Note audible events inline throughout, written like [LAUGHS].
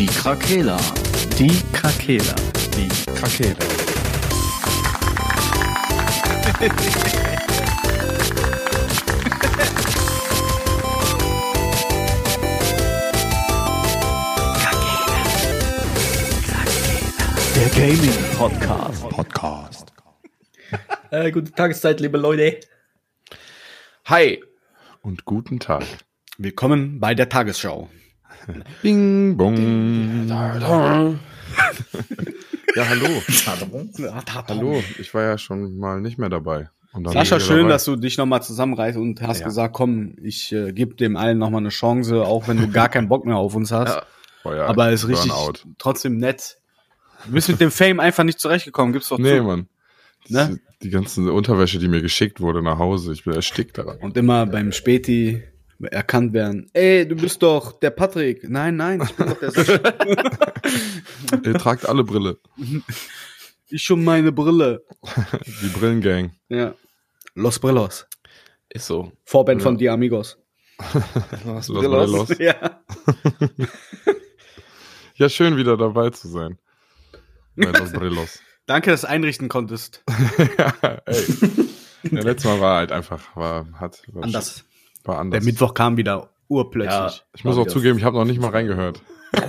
Die Krakela. Die Krakela. Die Krakela. Der Gaming Podcast. Podcast. Äh, gute Tageszeit, liebe Leute. Hi und guten Tag. Willkommen bei der Tagesschau. [LAUGHS] Bing, bong. [LAUGHS] Ja, hallo. Hallo, ich war ja schon mal nicht mehr dabei. Und dann Sascha, schön, dabei. dass du dich nochmal zusammenreißt und hast Ja. gesagt, komm, ich äh, gebe dem allen nochmal eine Chance, auch wenn du gar keinen Bock mehr auf uns hast. Ja. Boah, ja, Aber ist richtig Burnout. trotzdem nett. Du bist mit dem Fame einfach nicht zurechtgekommen, gib's doch Nee, zu. Mann. Ne? Die ganze Unterwäsche, die mir geschickt wurde nach Hause, ich bin erstickt daran. Und immer beim Späti erkannt werden. Ey, du bist doch der Patrick. Nein, nein, ich bin doch der Sascha. [LAUGHS] Ihr tragt alle Brille. [LAUGHS] ich schon meine Brille. Die Brillengang. Ja. Los Brillos. Ist so. Vorband Ja. von Die Amigos. [LAUGHS] Los Brillos. Ja. Ja, schön wieder dabei zu sein. Bei Los Brillos. Danke, dass du einrichten konntest. Ey. Ja, letztes Mal war halt einfach, war, hat, war, Anders. War Der anders. Mittwoch kam wieder urplötzlich. Ich muss auch zugeben, ich habe noch nicht mal reingehört. [LAUGHS]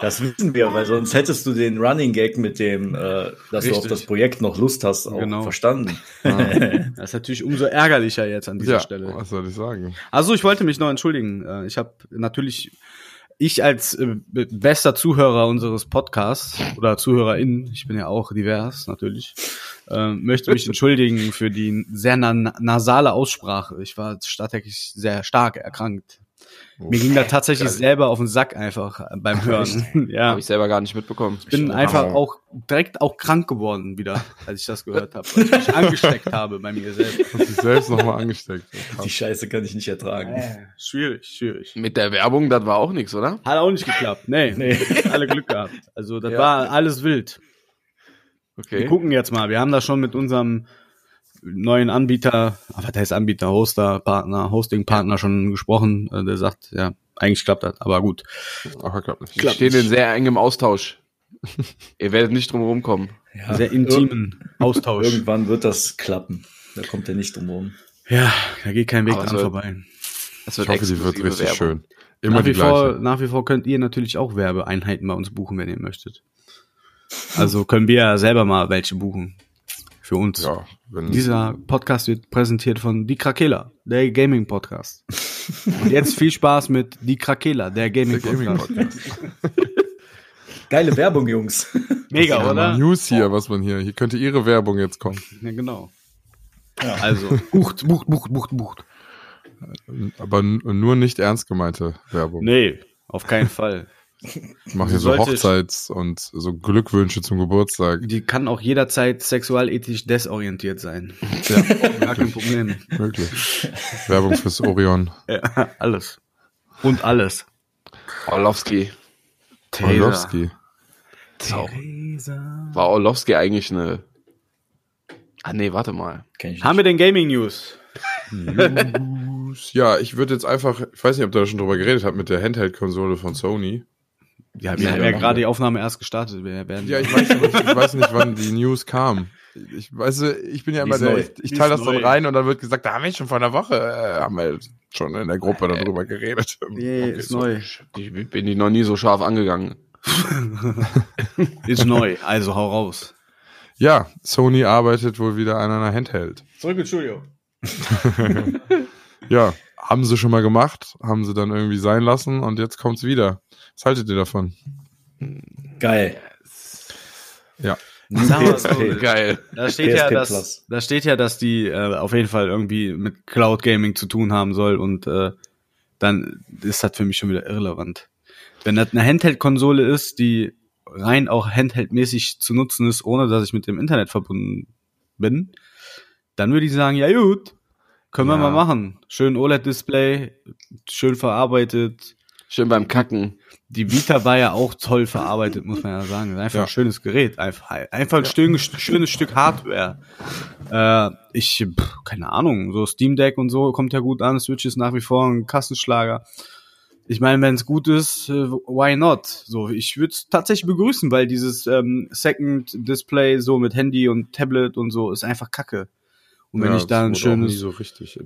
Das wissen wir, weil sonst hättest du den Running Gag mit dem, äh, dass du auf Richtig. das Projekt noch Lust hast, auch Genau. verstanden. [LAUGHS] Das ist natürlich umso ärgerlicher jetzt an dieser Ja, Stelle. was soll ich sagen? Also ich wollte mich noch entschuldigen. Äh, Ich habe natürlich, ich als äh, be- bester Zuhörer unseres Podcasts oder ZuhörerInnen, ich bin ja auch divers natürlich, äh, möchte mich [LAUGHS] entschuldigen für die sehr na nasale Aussprache. Ich war tatsächlich sehr stark erkrankt. Mir ging da tatsächlich selber auf den Sack einfach äh, beim Hören. [LAUGHS] ja. Habe ich selber gar nicht mitbekommen. Ich bin einfach auch direkt auch krank geworden wieder, als ich das gehört habe, weil ich mich angesteckt habe bei mir selbst. [LAUGHS] Hast dich selbst nochmal angesteckt. Die Scheiße kann ich nicht ertragen. Schwierig, schwierig. Mit der Werbung, das war auch nichts, oder? Hat auch nicht geklappt. Nee, [LAUGHS] Nee. alle Glück gehabt. Also das Ja. war alles wild. Wir Okay. gucken jetzt mal. Wir haben da schon mit unserem neuen Anbieter, aber der ist Anbieter, Hoster, Partner, Hosting-Partner schon gesprochen. Äh, Der sagt, ja, eigentlich klappt das, aber gut. Aber klappt nicht. Wir stehen in sehr engem Austausch. [LAUGHS] Ihr werdet nicht drum rumkommen. Ja, Sehr intimen Austausch. Irgendwann wird das klappen. Da kommt er nicht drum rum. Ja, da geht kein Weg dran wird- vorbei. Das Ich hoffe, die wird richtig Werbung. schön. Immer Nach wie, vor, nach wie vor könnt ihr natürlich auch Werbeeinheiten bei uns buchen, wenn ihr möchtet. Also können wir ja selber mal welche buchen. Für uns. Ja, wenn, Dieser Podcast wird präsentiert von Die Krakela, der Gaming Podcast. Und jetzt viel Spaß mit Die Krakela, der Gaming der Gaming Podcast. Podcast. [LAUGHS] Geile Werbung, Jungs. Mega, Ja, oder? News hier, was man hier. Hier könnte ihre Werbung jetzt kommen. Ja, genau. Ja. Also, bucht, bucht, bucht, bucht, bucht. Aber nur nicht ernst gemeinte Werbung. Nee, auf keinen Fall. Ich mache hier so Hochzeits- und so Glückwünsche zum Geburtstag. Die kann auch jederzeit sexualethisch desorientiert sein. [LAUGHS] Ja, Gar kein Problem. wirklich. Werbung fürs Orion. Ja, alles. Und alles. Orlowski. Orlowski. Theresa. War Orlowski eigentlich eine. Ah, nee, warte mal. Kenn ich Haben wir denn Gaming News? Ja, ich würde jetzt einfach, ich weiß nicht, ob du da schon drüber geredet habt, mit der Handheld-Konsole von Sony. Ja, wir haben ja gerade die Aufnahme erst gestartet. Wir werden Ja, ich weiß, nicht, ich weiß nicht, wann [LAUGHS] die News kam. Ich weiß, ich bin ja immer der, neu. ich, ich teile das dann rein und dann wird gesagt, da haben wir schon vor einer Woche, äh, haben wir schon in der Gruppe darüber geredet. [LAUGHS] Nee, Okay, ist so. neu. Ich bin die noch nie so scharf angegangen. [LAUGHS] Ist neu, also hau raus. Ja, Sony arbeitet wohl wieder an einer Handheld. Zurück ins Studio. Ja, haben sie schon mal gemacht, haben sie dann irgendwie sein lassen und jetzt kommt's wieder. Was haltet ihr davon? Geil. Ja. PSP. [LAUGHS] Geil. Da steht ja, dass, Plus. da steht ja, dass die äh, auf jeden Fall irgendwie mit Cloud Gaming zu tun haben soll und äh, dann ist das für mich schon wieder irrelevant. Wenn das eine Handheld-Konsole ist, die rein auch Handheld-mäßig zu nutzen ist, ohne dass ich mit dem Internet verbunden bin, dann würde ich sagen, ja gut, können wir Ja. mal machen. Schön OLED-Display, schön verarbeitet. Schön beim Kacken. Die Vita war ja auch toll verarbeitet, muss man ja sagen. Einfach Ja. ein schönes Gerät. Einfach, einfach ein schönes, schönes Stück Hardware. Äh, ich, pff, keine Ahnung, so Steam Deck und so kommt ja gut an. Switch ist nach wie vor ein Kassenschlager. ich meine, wenn es gut ist, äh, why not? So, ich würde es tatsächlich begrüßen, weil dieses ähm, Second Display so mit Handy und Tablet und so ist einfach Kacke. Und wenn Ja, ich da ein schönes, so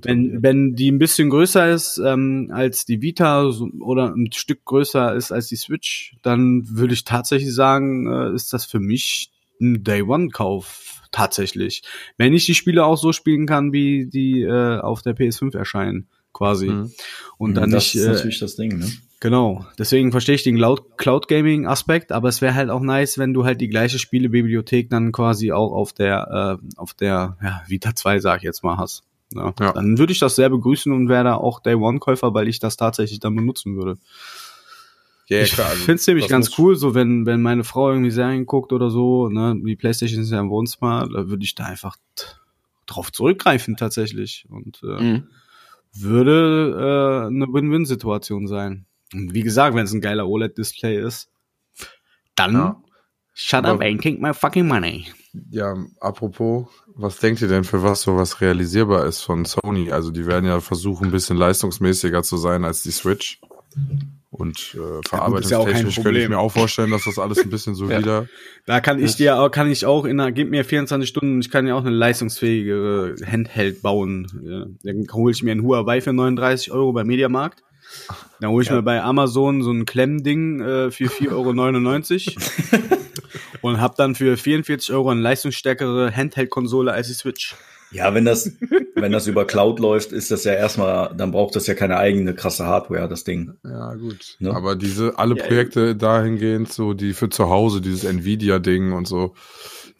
wenn, wenn die ein bisschen größer ist ähm, als die Vita so, oder ein Stück größer ist als die Switch, dann würde ich tatsächlich sagen, äh, ist das für mich ein Day One Kauf tatsächlich. Wenn ich die Spiele auch so spielen kann, wie die äh, auf der PS5 erscheinen, quasi. Mhm. Und dann das nicht ist äh, natürlich das Ding, ne? Genau, deswegen verstehe ich den Cloud, Gaming Aspekt, aber es wäre halt auch nice, wenn du halt die gleiche Spielebibliothek dann quasi auch auf der äh, auf der ja, Vita 2 sag ich jetzt mal hast. Ja. Ja. Dann würde ich das sehr begrüßen und wäre da auch Day One Käufer, weil ich das tatsächlich dann benutzen würde. Ja, ich also finde es nämlich ganz cool, so wenn wenn meine Frau irgendwie Serien guckt oder so, ne, die Playstation ist ja im Wohnzimmer, da würde ich da einfach drauf zurückgreifen tatsächlich und äh, Mhm. würde äh, eine Win-Win-Situation sein. Und wie gesagt, wenn es ein geiler OLED-Display ist, dann Ja. shut Aber- up and take my fucking money. Ja, apropos, was denkt ihr denn, für was sowas realisierbar ist von Sony? Also die werden ja versuchen, ein bisschen leistungsmäßiger zu sein als die Switch. Und äh, ist ja verarbeitungstechnisch könnte ich mir auch vorstellen, dass das alles ein bisschen so [LAUGHS] Ja. wieder. Da kann ich dir auch, kann ich auch in einer, gib mir 24 Stunden, ich kann ja auch eine leistungsfähige Handheld bauen. Ja, Dann hole ich mir ein Huawei für 39 Euro bei Mediamarkt. Dann hole ich mir bei Amazon so ein Klemmding äh, für 4,99 Euro [LAUGHS] und hab dann für 44 Euro eine leistungsstärkere Handheld-Konsole als die Switch. Ja, wenn das, wenn das über Cloud läuft, ist das ja erstmal, dann braucht das ja keine eigene krasse Hardware, das Ding. Ja, gut. Ne? Aber diese, alle Ja, Projekte dahingehend, so die für zu Hause, dieses Nvidia-Ding und so,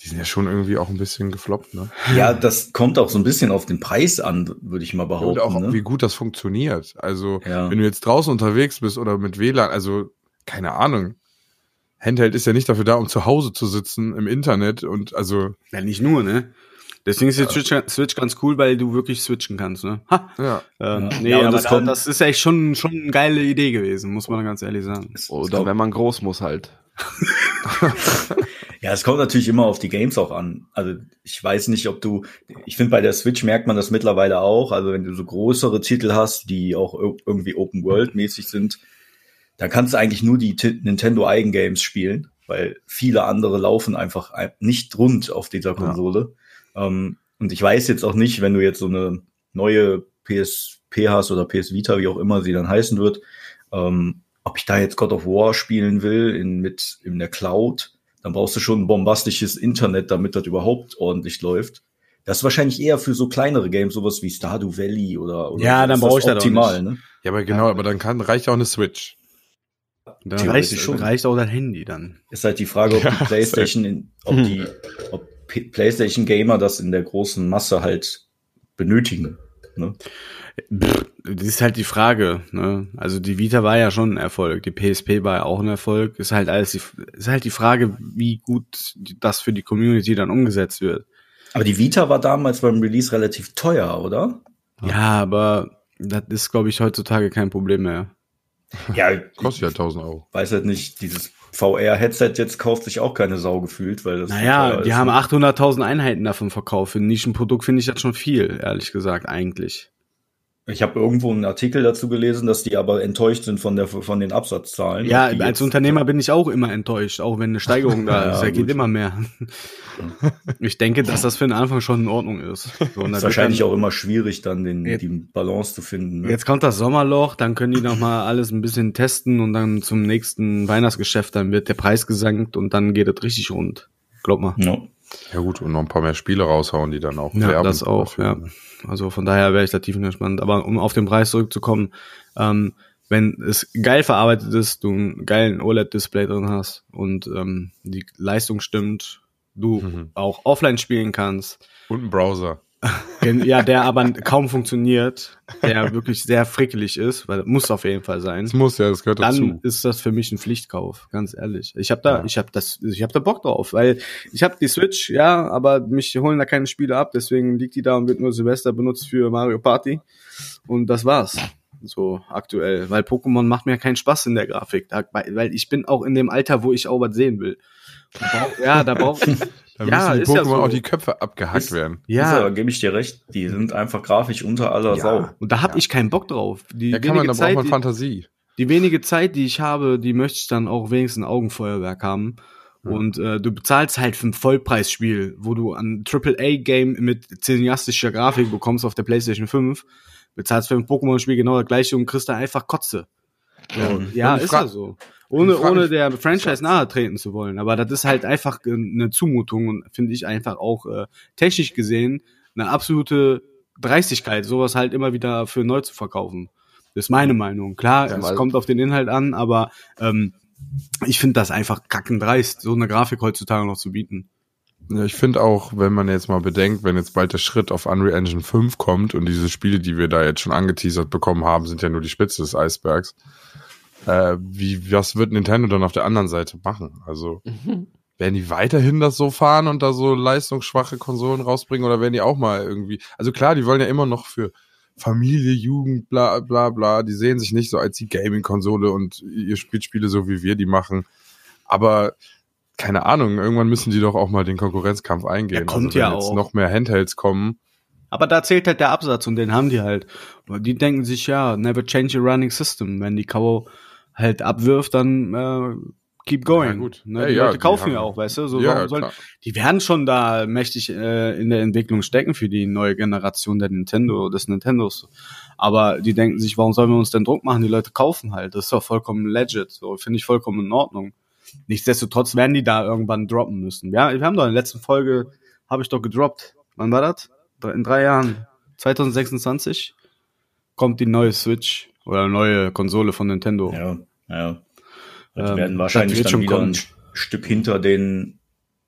die sind ja schon irgendwie auch ein bisschen gefloppt, ne? Ja, das kommt auch so ein bisschen auf den Preis an, würde ich mal Und behaupten. auch, ne? wie gut das funktioniert. Also, Ja. wenn du jetzt draußen unterwegs bist oder mit WLAN, also, keine Ahnung. Handheld ist ja nicht dafür da, um zu Hause zu sitzen im Internet und also, Ja, nicht nur, ne? Deswegen ist die Switch, Switch ganz cool, weil du wirklich switchen kannst, ne? Ha! ja. Ähm, Ja. nee, Ja, und aber das kommt- das ist echt schon, schon eine geile Idee gewesen, muss man ganz ehrlich sagen. Oder wenn man groß muss halt. [LAUGHS] Ja, es kommt natürlich immer auf die Games auch an. Also ich weiß nicht, ob du, ich finde bei der Switch merkt man das mittlerweile auch. Also wenn du so größere Titel hast, die auch ir- irgendwie Open World mäßig sind, dann kannst du eigentlich nur die Nintendo Eigengames spielen, weil viele andere laufen einfach ein- nicht rund auf dieser Konsole. Ähm, und ich weiß jetzt auch nicht, wenn du jetzt so eine neue PSP hast oder PS Vita, wie auch immer sie dann heißen wird, ähm, ob ich da jetzt God of War spielen will in, mit in der Cloud, dann brauchst du schon ein bombastisches Internet, damit das überhaupt ordentlich läuft. Das ist wahrscheinlich eher für so kleinere Games, sowas wie Stardew Valley oder, oder Ja, so, dann ist brauch ich das auch optimal, nicht. ne? Ja, aber genau, aber dann kann, reicht auch eine Switch. Dann reicht, schon. reicht auch dein Handy dann. Ist halt die Frage, ob Ja, die [LAUGHS] PlayStation, in, ob die, ob P PlayStation Gamer das in der großen Masse halt benötigen. Ne? Das ist halt die Frage, ne? Also die Vita war ja schon ein Erfolg, die PSP war ja auch ein Erfolg. Ist halt alles die, ist halt die Frage, wie gut das für die Community dann umgesetzt wird. Aber die Vita war damals beim Release relativ teuer, oder? Ja, aber das ist, glaube ich, heutzutage kein Problem mehr. Ja, Kostet ja 1000 Euro. weiß halt nicht, dieses VR-Headset jetzt kauft sich auch keine Sau gefühlt, weil das so Naja, die haben ne? 800.000 Einheiten davon verkauft. Für ein Nischenprodukt finde ich das schon viel, ehrlich gesagt, eigentlich. Ich habe irgendwo einen Artikel dazu gelesen, dass die aber enttäuscht sind von der von den Absatzzahlen. Ja, als jetzt- Unternehmer bin ich auch immer enttäuscht, auch wenn eine Steigerung da [LAUGHS] Ja, ist. Da geht gut. immer mehr. Ich denke, dass das für den Anfang schon in Ordnung ist. So, ist wahrscheinlich dann, auch immer schwierig, dann den, Jetzt- die Balance zu finden. Ne? Jetzt kommt das Sommerloch, dann können die noch mal alles ein bisschen testen und dann zum nächsten Weihnachtsgeschäft, dann wird der Preis gesenkt und dann geht es richtig rund. Glaub mal. Ja. Ja gut, und noch ein paar mehr Spiele raushauen, die dann auch Ja, werben das auch, dafür. ja. Also von daher wäre ich da tiefenentspannt. Aber um auf den Preis zurückzukommen, ähm, wenn es geil verarbeitet ist, du einen geilen OLED-Display drin hast und ähm, die Leistung stimmt, du Mhm. auch offline spielen kannst, Und ein Browser. Ja, der aber kaum funktioniert, der wirklich sehr frickelig ist, weil das muss auf jeden Fall sein. Das muss ja, das gehört Dann dazu. ist das für mich ein Pflichtkauf, ganz ehrlich. Ich habe da, Ja. ich habe das, ich habe da Bock drauf, weil ich habe die Switch, ja, aber mich holen da keine Spiele ab, deswegen liegt die da und wird nur Silvester benutzt für Mario Party und das war's. So aktuell, weil Pokémon macht mir keinen Spaß in der Grafik, da, weil ich bin auch in dem Alter, wo ich auch was sehen will. Brauch- Ja, da braucht Da ja, müssen die ist Pokémon ja so. auch die Köpfe abgehackt Ist- werden. Ja, da ja, gebe ich dir recht. Die sind einfach grafisch unter aller Sau. ja, und da hab ich keinen Bock drauf. Die Ja, kann man, wenige da braucht Zeit, man die- Fantasie. die wenige Zeit, die ich habe, die möchte ich dann auch wenigstens ein Augenfeuerwerk haben. Und äh, du bezahlst halt für ein Vollpreisspiel, wo du ein AAA-Game mit cineastischer Grafik bekommst auf der PlayStation 5, bezahlst für ein Pokémon-Spiel genau das gleiche und kriegst da einfach Kotze. So, ja, ich ist ja so. Ohne, ohne der Franchise nahe treten zu wollen. Aber das ist halt einfach eine Zumutung und finde ich einfach auch äh, technisch gesehen eine absolute Dreistigkeit, sowas halt immer wieder für neu zu verkaufen. Das ist meine Meinung. Klar, Ja, es kommt auf den Inhalt an, aber ähm, ich finde das einfach kackendreist, so eine Grafik heutzutage noch zu bieten. Ja, ich finde auch, wenn man jetzt mal bedenkt, wenn jetzt bald der Schritt auf Unreal Engine 5 kommt und diese Spiele, die wir da jetzt schon angeteasert bekommen haben, sind ja nur die Spitze des Eisbergs. Äh, wie, was wird Nintendo dann auf der anderen Seite machen? Also, werden die weiterhin das so fahren und da so leistungsschwache Konsolen rausbringen oder werden die auch mal irgendwie, also klar, die wollen ja immer noch für Familie, Jugend, bla, bla, bla, die sehen sich nicht so als die Gaming-Konsole und ihr spielt Spiele so, wie wir die machen. Aber keine Ahnung, irgendwann müssen die doch auch mal den Konkurrenzkampf eingehen. Ja, kommt also, wenn ja jetzt auch. noch mehr Handhelds kommen. Aber da zählt halt der Absatz und den haben die halt. Die denken sich ja, never change a running system. Wenn die K.O. halt abwirft, dann äh, keep going. Ja, gut. Ne? Ja, die ja, Leute kaufen ja auch, weißt du? So, ja, sollen, die werden schon da mächtig äh, in der Entwicklung stecken für die neue Generation der Nintendo, des Nintendos. Aber die denken sich, warum sollen wir uns denn Druck machen? Die Leute kaufen halt. Das ist doch vollkommen legit. So finde ich vollkommen in Ordnung. Nichtsdestotrotz werden die da irgendwann droppen müssen. Ja, wir haben doch in der letzten Folge, habe ich doch gedroppt. Wann war das? In drei Jahren. 2026 kommt die neue Switch oder neue Konsole von Nintendo. Ja, ja. Die Ähm, werden wahrscheinlich das dann schon wieder kommen. ein St- Stück hinter den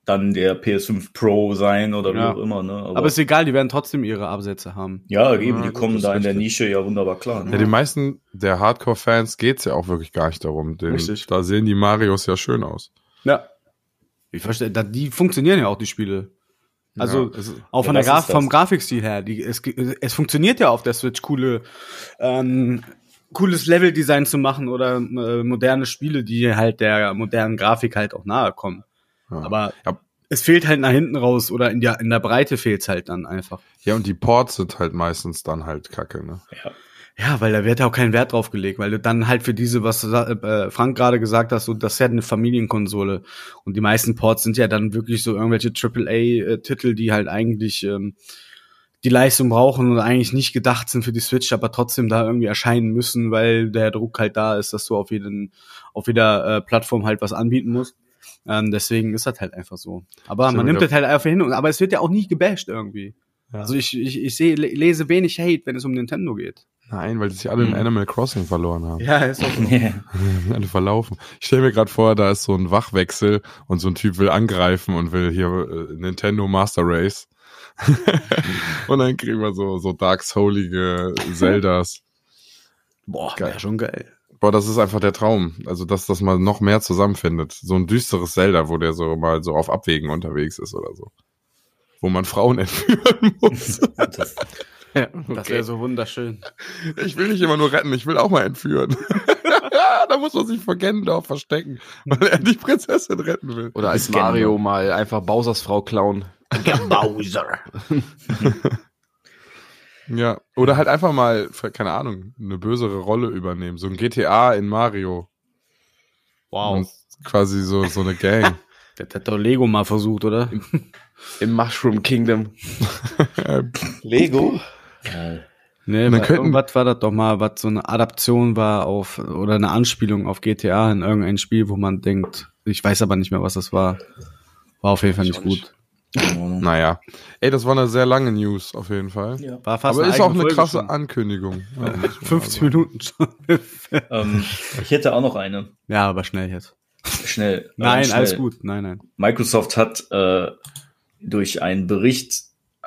dann der PS5 Pro sein oder wie Ja. auch immer. Ne? Aber, Aber ist egal, die werden trotzdem ihre Absätze haben. ja, eben, Ja, die kommen da in der. Nische ja wunderbar klar. Ja, Ne? die meisten der Hardcore-Fans geht's ja auch wirklich gar nicht darum. Den, Richtig. Da sehen die Marios ja schön aus. Ja. Ich verstehe, da, die funktionieren ja auch, die Spiele. Also, Ja, es ist- auch von Ja, der Graf vom. Grafikstil her. Die, es, es funktioniert ja auf der Switch, coole, ähm, cooles Leveldesign zu machen oder äh, moderne Spiele, die halt der modernen Grafik halt auch nahe kommen. ja. Aber Ja. es fehlt halt nach hinten raus oder in der, in der Breite fehlt's halt dann einfach. ja, und die Ports sind halt meistens dann halt kacke, ne? Ja. Ja, weil da wird ja auch kein Wert drauf gelegt, weil du dann halt für diese, was äh, Frank gerade gesagt hast, so, das ist ja eine Familienkonsole. Und die meisten Ports sind ja dann wirklich so irgendwelche AAA-Titel, die halt eigentlich ähm, die Leistung brauchen und eigentlich nicht gedacht sind für die Switch, aber trotzdem da irgendwie erscheinen müssen, weil der Druck halt da ist, dass du auf jeden, auf jeder äh, Plattform halt was anbieten musst. Ähm, deswegen ist das halt einfach so. Aber man nimmt ja. das halt einfach hin, und- aber es wird ja auch nie gebasht irgendwie. Also ich, ich, ich sehe, lese wenig Hate, wenn es um Nintendo geht. Nein, weil die sich alle in Mhm. Animal Crossing verloren haben. Ja, ist auch so. [LAUGHS] alle verlaufen. Ich stelle mir gerade vor, da ist so ein Wachwechsel und so ein Typ will angreifen und will hier äh, Nintendo Master Race. [LAUGHS] und dann kriegen wir so, so Dark Soulige Zeldas. Boah, Geil. wäre schon geil. Boah, das ist einfach der Traum. Also, dass das mal noch mehr zusammenfindet. So ein düsteres Zelda, wo der so mal so auf Abwägen unterwegs ist oder so. Wo man Frauen [LAUGHS] entführen muss. Das, Ja, das wäre so wunderschön. Ich will nicht immer nur retten, ich will auch mal entführen. [LAUGHS] da muss man sich vor Gendorf verstecken, weil er die Prinzessin retten will. Oder als. Mario mal einfach Bowsers Frau klauen. Bowser. [LAUGHS] Ja, oder halt einfach mal, keine Ahnung, eine bösere Rolle übernehmen. So ein GTA in Mario. Wow. Und quasi so, so eine Gang. [LAUGHS] Das hat doch Lego mal versucht, oder? Im Mushroom Kingdom. [LAUGHS] Lego? Ja, Nee, dann weil könnten- irgendwas war das doch mal, was so eine Adaption war auf, oder eine Anspielung auf GTA in irgendein Spiel, wo man denkt, ich weiß aber nicht mehr, was das war. War auf jeden Fall nicht auch nicht. Naja. Ey, das war eine sehr lange News auf jeden Fall. Ja. War fast Aber ist auch eine Folge krasse schon. Ankündigung. Ja, muss man 50 mal sagen. Minuten schon. Ähm, ich hätte auch noch eine. ja, aber schnell jetzt. Schnell. Nein, ähm, schnell. alles gut. Nein, nein. Microsoft hat äh, durch einen Bericht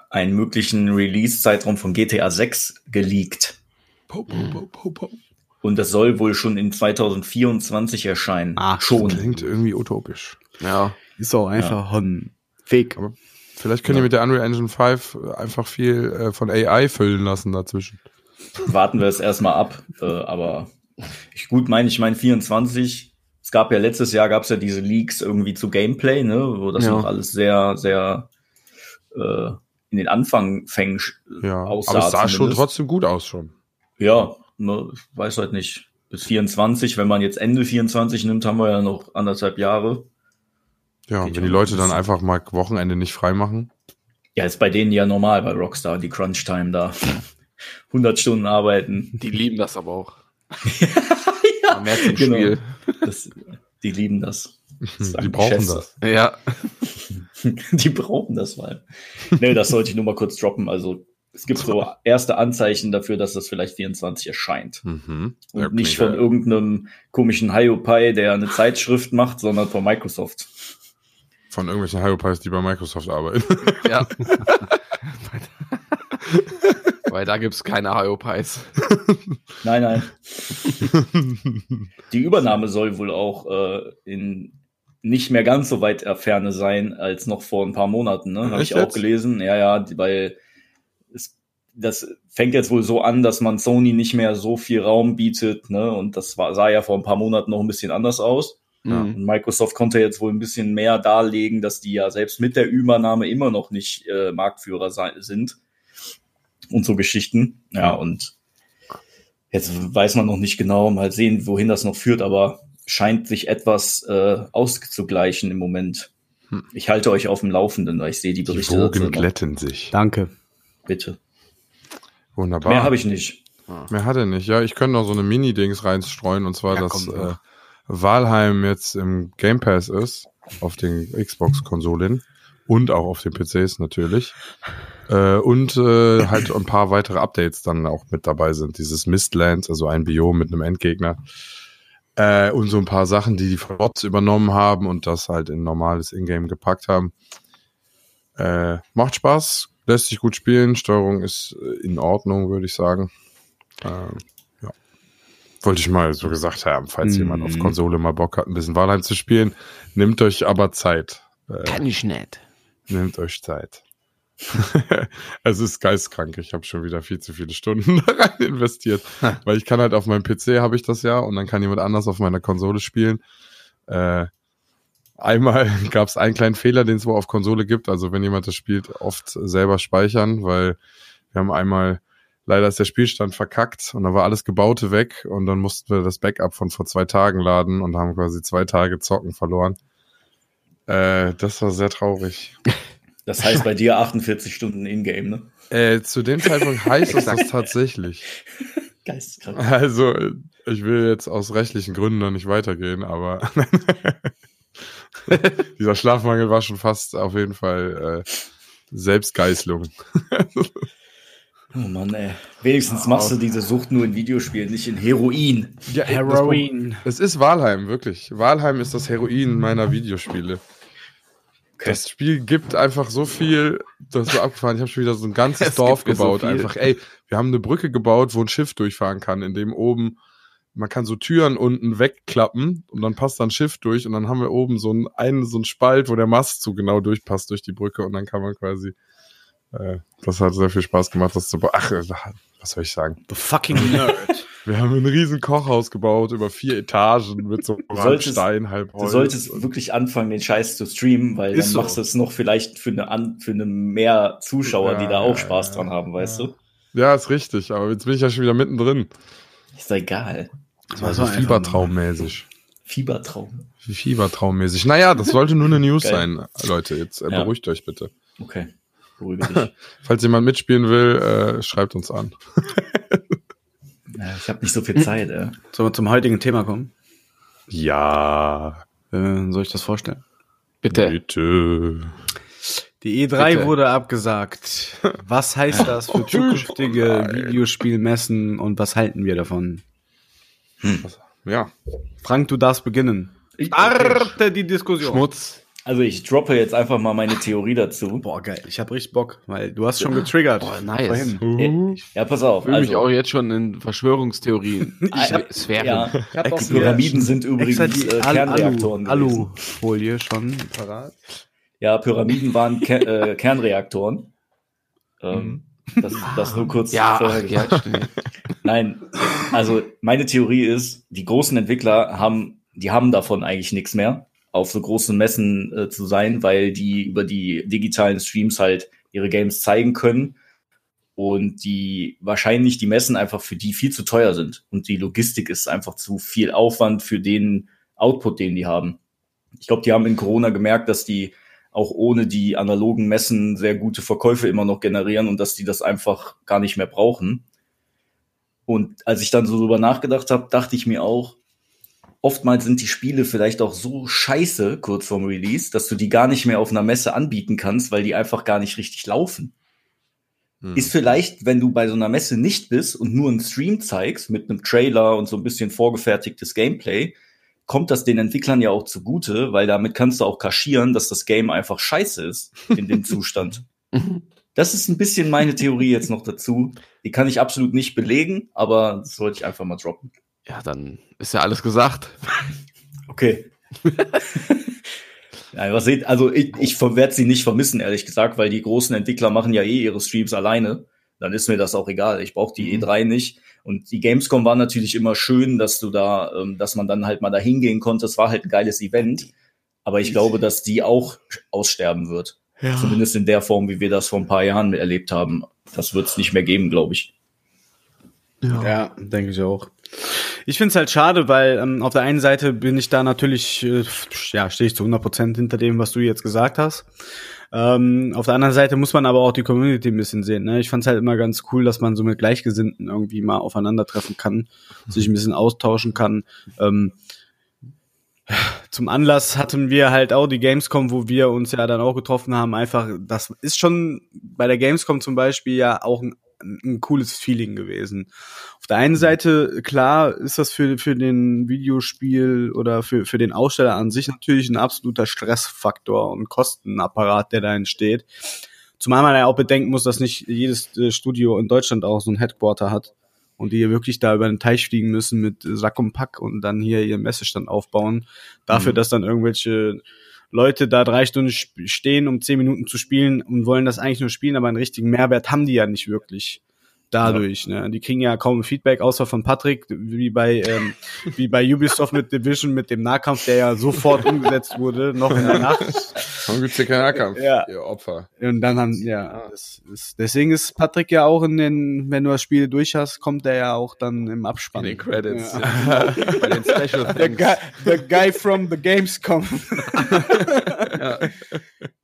einen möglichen Release-Zeitraum von GTA 6 geleakt. Po, po, po, po, po. Und das soll wohl schon in 2024 erscheinen. Ach, schon. Klingt irgendwie utopisch. Ja. Ist auch einfach ein Fake. Aber Vielleicht können die mit der Unreal Engine 5 einfach viel äh, von AI füllen lassen dazwischen. Warten wir es erstmal ab. Äh, aber ich gut meine, ich meine 24. Es gab ja letztes Jahr gab es ja diese Leaks irgendwie zu Gameplay, ne, wo das Ja. noch alles sehr, sehr äh, in den Anfangfängen Ja, aussah. aber es sah schon zumindest. trotzdem gut aus schon. Ja, ne, ich weiß halt nicht. bis 24. Wenn man jetzt Ende 24 nimmt, haben wir ja noch anderthalb Jahre. Ja, Geht wenn die Leute dann einfach mal Wochenende nicht frei machen. Ja, ist bei denen ja normal bei Rockstar, die Crunch-Time da. [LAUGHS] 100 Stunden arbeiten. Die lieben das aber auch. [LAUGHS] ja, Mehr zum genau. Spiel. Das, die lieben das. [LAUGHS] Das ist Die brauchen Geschäfts- das. Ja. Die brauchen das mal. Nee, das sollte ich nur mal kurz droppen. Also es gibt so erste Anzeichen dafür, dass das vielleicht 24 erscheint. Mhm. Und Ja, nicht von irgendeinem komischen Hiopai, der eine Zeitschrift macht, sondern von Microsoft. Von irgendwelchen Hyopies, die bei Microsoft arbeiten. Ja. [LAUGHS] Weil da gibt's keine Hyopies. Nein, nein. Die Übernahme soll wohl auch äh, in nicht mehr ganz so weit Ferne sein als noch vor ein paar Monaten. Ne? Habe ich auch jetzt? gelesen. Ja, ja, weil es, das fängt jetzt wohl so an, dass man Sony nicht mehr so viel Raum bietet. Ne? Und das war, sah ja vor ein paar Monaten noch ein bisschen anders aus. Ja. Mhm. Und Microsoft konnte jetzt wohl ein bisschen mehr darlegen, dass die ja selbst mit der Übernahme immer noch nicht äh, Marktführer sind. Und so Geschichten. Ja, und jetzt weiß man noch nicht genau, mal sehen, wohin das noch führt, aber scheint sich etwas äh, auszugleichen im Moment. Hm. Ich halte euch auf dem Laufenden, weil ich sehe die Die Berichte dazu Wogen glätten sich. Danke. Bitte. Wunderbar. Mehr habe ich nicht. Mehr hat er nicht. Ja, ich könnte noch so eine Mini-Dings reinstreuen, und zwar, Ja, dass komm, äh. Valheim jetzt im Game Pass ist, auf den Xbox-Konsolen und auch auf den PCs natürlich. Äh, und äh, halt ein paar weitere Updates dann auch mit dabei sind. Dieses Mistlands, also ein Biom mit einem Endgegner. Äh, und so ein paar Sachen, die die von übernommen haben und das halt in normales Ingame gepackt haben. Äh, macht Spaß, lässt sich gut spielen, Steuerung ist äh, in Ordnung, würde ich sagen. Ähm. Wollte ich mal so gesagt haben, falls Mhm. jemand auf Konsole mal Bock hat, ein bisschen Valheim zu spielen. Nehmt euch aber Zeit. Äh, Kann ich nicht. nehmt euch Zeit. [LAUGHS] es ist geistkrank. Ich habe schon wieder viel zu viele Stunden [LAUGHS] da rein investiert. weil ich kann halt auf meinem PC habe ich das ja und dann kann jemand anders auf meiner Konsole spielen. Äh, einmal [LAUGHS] gab es einen kleinen Fehler, den es wohl auf Konsole gibt. Also wenn jemand das spielt, oft selber speichern, weil wir haben einmal, leider ist der Spielstand verkackt und da war alles Gebaute weg und dann mussten wir das Backup von vor zwei Tagen laden und haben quasi zwei Tage Zocken verloren. Äh, das war sehr traurig. Das heißt bei dir 48 Stunden in-game, ne? Äh, zu dem Zeitpunkt heißt es das tatsächlich. Geisteskrank. Also, ich will jetzt aus rechtlichen Gründen noch nicht weitergehen, aber [LAUGHS] dieser Schlafmangel war schon fast auf jeden Fall äh, Selbstgeißlung. [LAUGHS] Oh Mann, ey. Wenigstens machst du diese Sucht nur in Videospielen, nicht in Heroin. Ja, Heroin. Es ist Walheim, wirklich. Walheim ist das Heroin meiner Videospiele. Okay. Das Spiel gibt einfach so viel, das ist so abgefahren. Ich habe schon wieder so ein ganzes [LAUGHS] Es Dorf so gebaut. viel. einfach, ey, wir haben eine Brücke gebaut, wo ein Schiff durchfahren kann, in dem oben man kann so Türen unten wegklappen und dann passt da ein Schiff durch und dann haben wir oben so einen, einen so einen Spalt, wo der Mast so genau durchpasst durch die Brücke und dann kann man quasi das hat sehr viel Spaß gemacht, das zu bauen. Ach, äh, was soll ich sagen? The fucking Nerd. [LAUGHS] Wir haben ein riesen Kochhaus gebaut über vier Etagen mit so solltest- Stein, halb Du solltest wirklich anfangen, den Scheiß zu streamen, weil Ist dann so. machst du es noch vielleicht für eine, an, für eine mehr Zuschauer, die Ja, da auch Spaß ja, dran haben, weißt ja. du? Ja, ist richtig, aber jetzt bin ich ja schon wieder mittendrin. Ist doch egal. Das war Also einfach Fiebertraummäßig. Fiebertraum. Fiebertraummäßig. Naja, das sollte nur eine News sein, Leute. Jetzt äh, Ja. beruhigt euch bitte. Okay. Beruhige dich. [LAUGHS] Falls jemand mitspielen will, äh, schreibt uns an. ja, ich habe nicht so viel Zeit, ey. Sollen wir zum heutigen Thema kommen? Ja, Äh, soll ich das vorstellen? Bitte. bitte. Die E3 Bitte. wurde abgesagt. Was heißt das für zukünftige Videospielmessen und was halten wir davon? Ja. Frank, du darfst beginnen. Ich, Starte die Diskussion. Schmutz. Also ich droppe jetzt einfach mal meine Theorie dazu. Boah, geil. Ich hab richtig Bock, weil du hast schon getriggert. Boah, nice. Vorhin. Ja, pass auf. Ich fühle mich Also, auch jetzt schon in Verschwörungstheorien. [LAUGHS] Sphären. ja, die auch Pyramiden sind übrigens äh, Kernreaktoren Alu. Alufolie schon parat. Ja, Pyramiden waren Ke [LAUGHS] äh, Kernreaktoren. Ähm, das, das nur kurz Ja, vorher ach, ja, stimmt. Nein, also meine Theorie ist, die großen Entwickler haben, die haben davon eigentlich nichts mehr, auf so großen Messen äh, zu sein, weil die über die digitalen Streams halt ihre Games zeigen können und die wahrscheinlich die Messen einfach für die viel zu teuer sind und die Logistik ist einfach zu viel Aufwand für den Output, den die haben. Ich glaube, die haben in Corona gemerkt, dass die auch ohne die analogen Messen sehr gute Verkäufe immer noch generieren und dass die das einfach gar nicht mehr brauchen. Und als ich dann so drüber nachgedacht habe, dachte ich mir auch, oftmals sind die Spiele vielleicht auch so scheiße kurz vorm Release, dass du die gar nicht mehr auf einer Messe anbieten kannst, weil die einfach gar nicht richtig laufen. Hm. Ist vielleicht, wenn du bei so einer Messe nicht bist und nur einen Stream zeigst mit einem Trailer und so ein bisschen vorgefertigtes Gameplay, kommt das den Entwicklern ja auch zugute, weil damit kannst du auch kaschieren, dass das Game einfach scheiße ist in dem [LAUGHS] Zustand. Das ist ein bisschen meine Theorie jetzt noch dazu. Die kann ich absolut nicht belegen, aber das wollte ich einfach mal droppen. Ja, dann ist ja alles gesagt. Okay. [LAUGHS] ja, was seht, also ich, ich werde sie nicht vermissen, ehrlich gesagt, weil die großen Entwickler machen ja eh ihre Streams alleine. Dann ist mir das auch egal. Ich brauche die mhm. E3 nicht. Und die Gamescom war natürlich immer schön, dass du da, ähm, dass man dann halt mal da hingehen konnte. Es war halt ein geiles Event. Aber ich glaube, dass die auch aussterben wird. Ja. Zumindest in der Form, wie wir das vor ein paar Jahren erlebt haben. Das wird es nicht mehr geben, glaube ich. Ja, ja denke ich auch. Ich finde es halt schade, weil ähm, auf der einen Seite bin ich da natürlich, äh, ja, stehe ich zu 100 Prozent hinter dem, was du jetzt gesagt hast. Ähm, auf der anderen Seite muss man aber auch die Community ein bisschen sehen. Ne? Ich fand es halt immer ganz cool, dass man so mit Gleichgesinnten irgendwie mal aufeinandertreffen kann, sich ein bisschen austauschen kann. Ähm, zum Anlass hatten wir halt auch die Gamescom, wo wir uns ja dann auch getroffen haben. Einfach, das ist schon bei der Gamescom zum Beispiel ja auch ein ein cooles Feeling gewesen. Auf der einen Seite, klar, ist das für, für den Videospiel oder für, für den Aussteller an sich natürlich ein absoluter Stressfaktor und Kostenapparat, der da entsteht. Zumal man ja auch bedenken muss, dass nicht jedes äh, Studio in Deutschland auch so ein Headquarter hat und die hier wirklich da über den Teich fliegen müssen mit Sack und Pack und dann hier ihren Messestand aufbauen. Dafür, mhm. dass dann irgendwelche Leute da drei Stunden stehen, um zehn Minuten zu spielen und wollen das eigentlich nur spielen, aber einen richtigen Mehrwert haben die ja nicht wirklich dadurch. Ja. Ne? Die kriegen ja kaum Feedback, außer von Patrick, wie bei ähm, wie bei Ubisoft mit Division mit dem Nahkampf, der ja sofort umgesetzt wurde, noch in der Nacht. [LAUGHS] Hier keinen Nahkampf, ja. ihr Opfer? Und dann haben, ja, das ist, deswegen ist Patrick ja auch in den, wenn du das Spiel durch hast, kommt er ja auch dann im Abspann. In den Credits. Ja. Bei den Special [LAUGHS] the guy, the guy from the Gamescom. [LAUGHS] ja.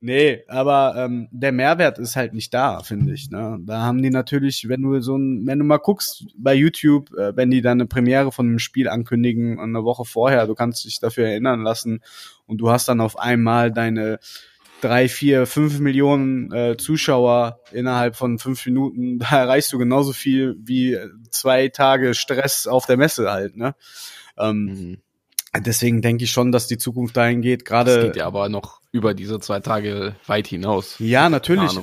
Nee, aber ähm, der Mehrwert ist halt nicht da, finde ich. Ne? Da haben die natürlich, wenn du so ein, wenn du mal guckst bei YouTube, äh, wenn die dann eine Premiere von einem Spiel ankündigen eine Woche vorher, du kannst dich dafür erinnern lassen und du hast dann auf einmal deine drei, vier, fünf Millionen äh, Zuschauer innerhalb von fünf Minuten, [LAUGHS] da erreichst du genauso viel wie zwei Tage Stress auf der Messe halt, ne? Ähm, mhm. Deswegen denke ich schon, dass die Zukunft dahin geht. Gerade das geht ja aber noch über diese zwei Tage weit hinaus. Ja, natürlich.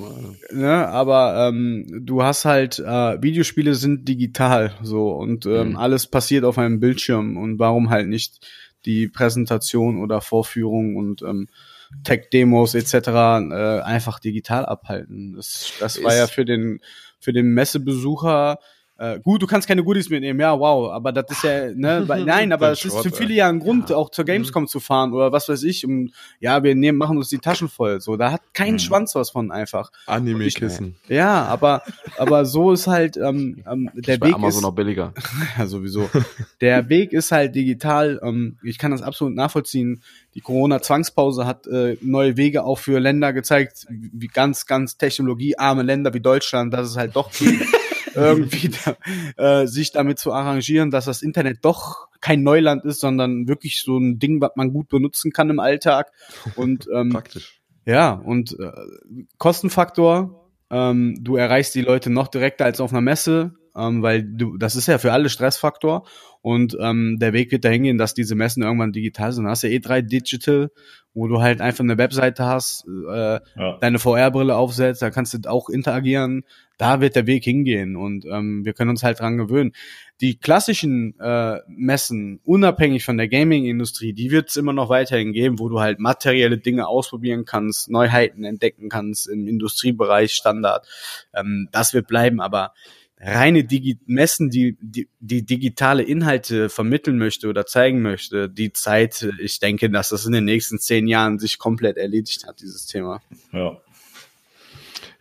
Ne, aber ähm, du hast halt äh, Videospiele sind digital so und ähm, mhm. alles passiert auf einem Bildschirm und warum halt nicht die Präsentation oder Vorführung und ähm, Tech-Demos etc. Äh, einfach digital abhalten. Das, das war ja für den für den Messebesucher äh, gut, du kannst keine Goodies mitnehmen, ja, wow, aber das ist ja, ne, [LAUGHS] weil, nein, aber es ist für viele ja ein Grund, ja. auch zur Gamescom mhm. zu fahren oder was weiß ich, um, ja, wir nehmen, machen uns die Taschen voll, so, da hat kein mhm. Schwanz was von einfach. Anime-Kissen. Ja, aber, aber so ist halt, ähm, ähm der Weg Amazon ist, noch billiger. [LAUGHS] ja, sowieso. Der Weg ist halt digital, ähm, ich kann das absolut nachvollziehen, die Corona-Zwangspause hat äh, neue Wege auch für Länder gezeigt, wie ganz, ganz technologiearme Länder wie Deutschland, dass es halt doch geht. [LAUGHS] [LAUGHS] irgendwie da, äh, sich damit zu arrangieren, dass das Internet doch kein Neuland ist, sondern wirklich so ein Ding, was man gut benutzen kann im Alltag. Und [LAUGHS] ähm, Praktisch. Ja, und äh, Kostenfaktor, ähm, du erreichst die Leute noch direkter als auf einer Messe, ähm, weil du, das ist ja für alle Stressfaktor. Und ähm, der Weg wird dahin gehen, dass diese Messen irgendwann digital sind. Du hast ja E3 Digital, wo du halt einfach eine Webseite hast, äh, ja. deine VR-Brille aufsetzt, da kannst du auch interagieren. Da wird der Weg hingehen und ähm, wir können uns halt dran gewöhnen. Die klassischen äh, Messen, unabhängig von der Gaming-Industrie, die wird es immer noch weiterhin geben, wo du halt materielle Dinge ausprobieren kannst, Neuheiten entdecken kannst im Industriebereich, Standard. Ähm, das wird bleiben, aber reine Digi Messen, die, die die digitale Inhalte vermitteln möchte oder zeigen möchte, die Zeit, ich denke, dass das in den nächsten zehn Jahren sich komplett erledigt hat, dieses Thema. Ja.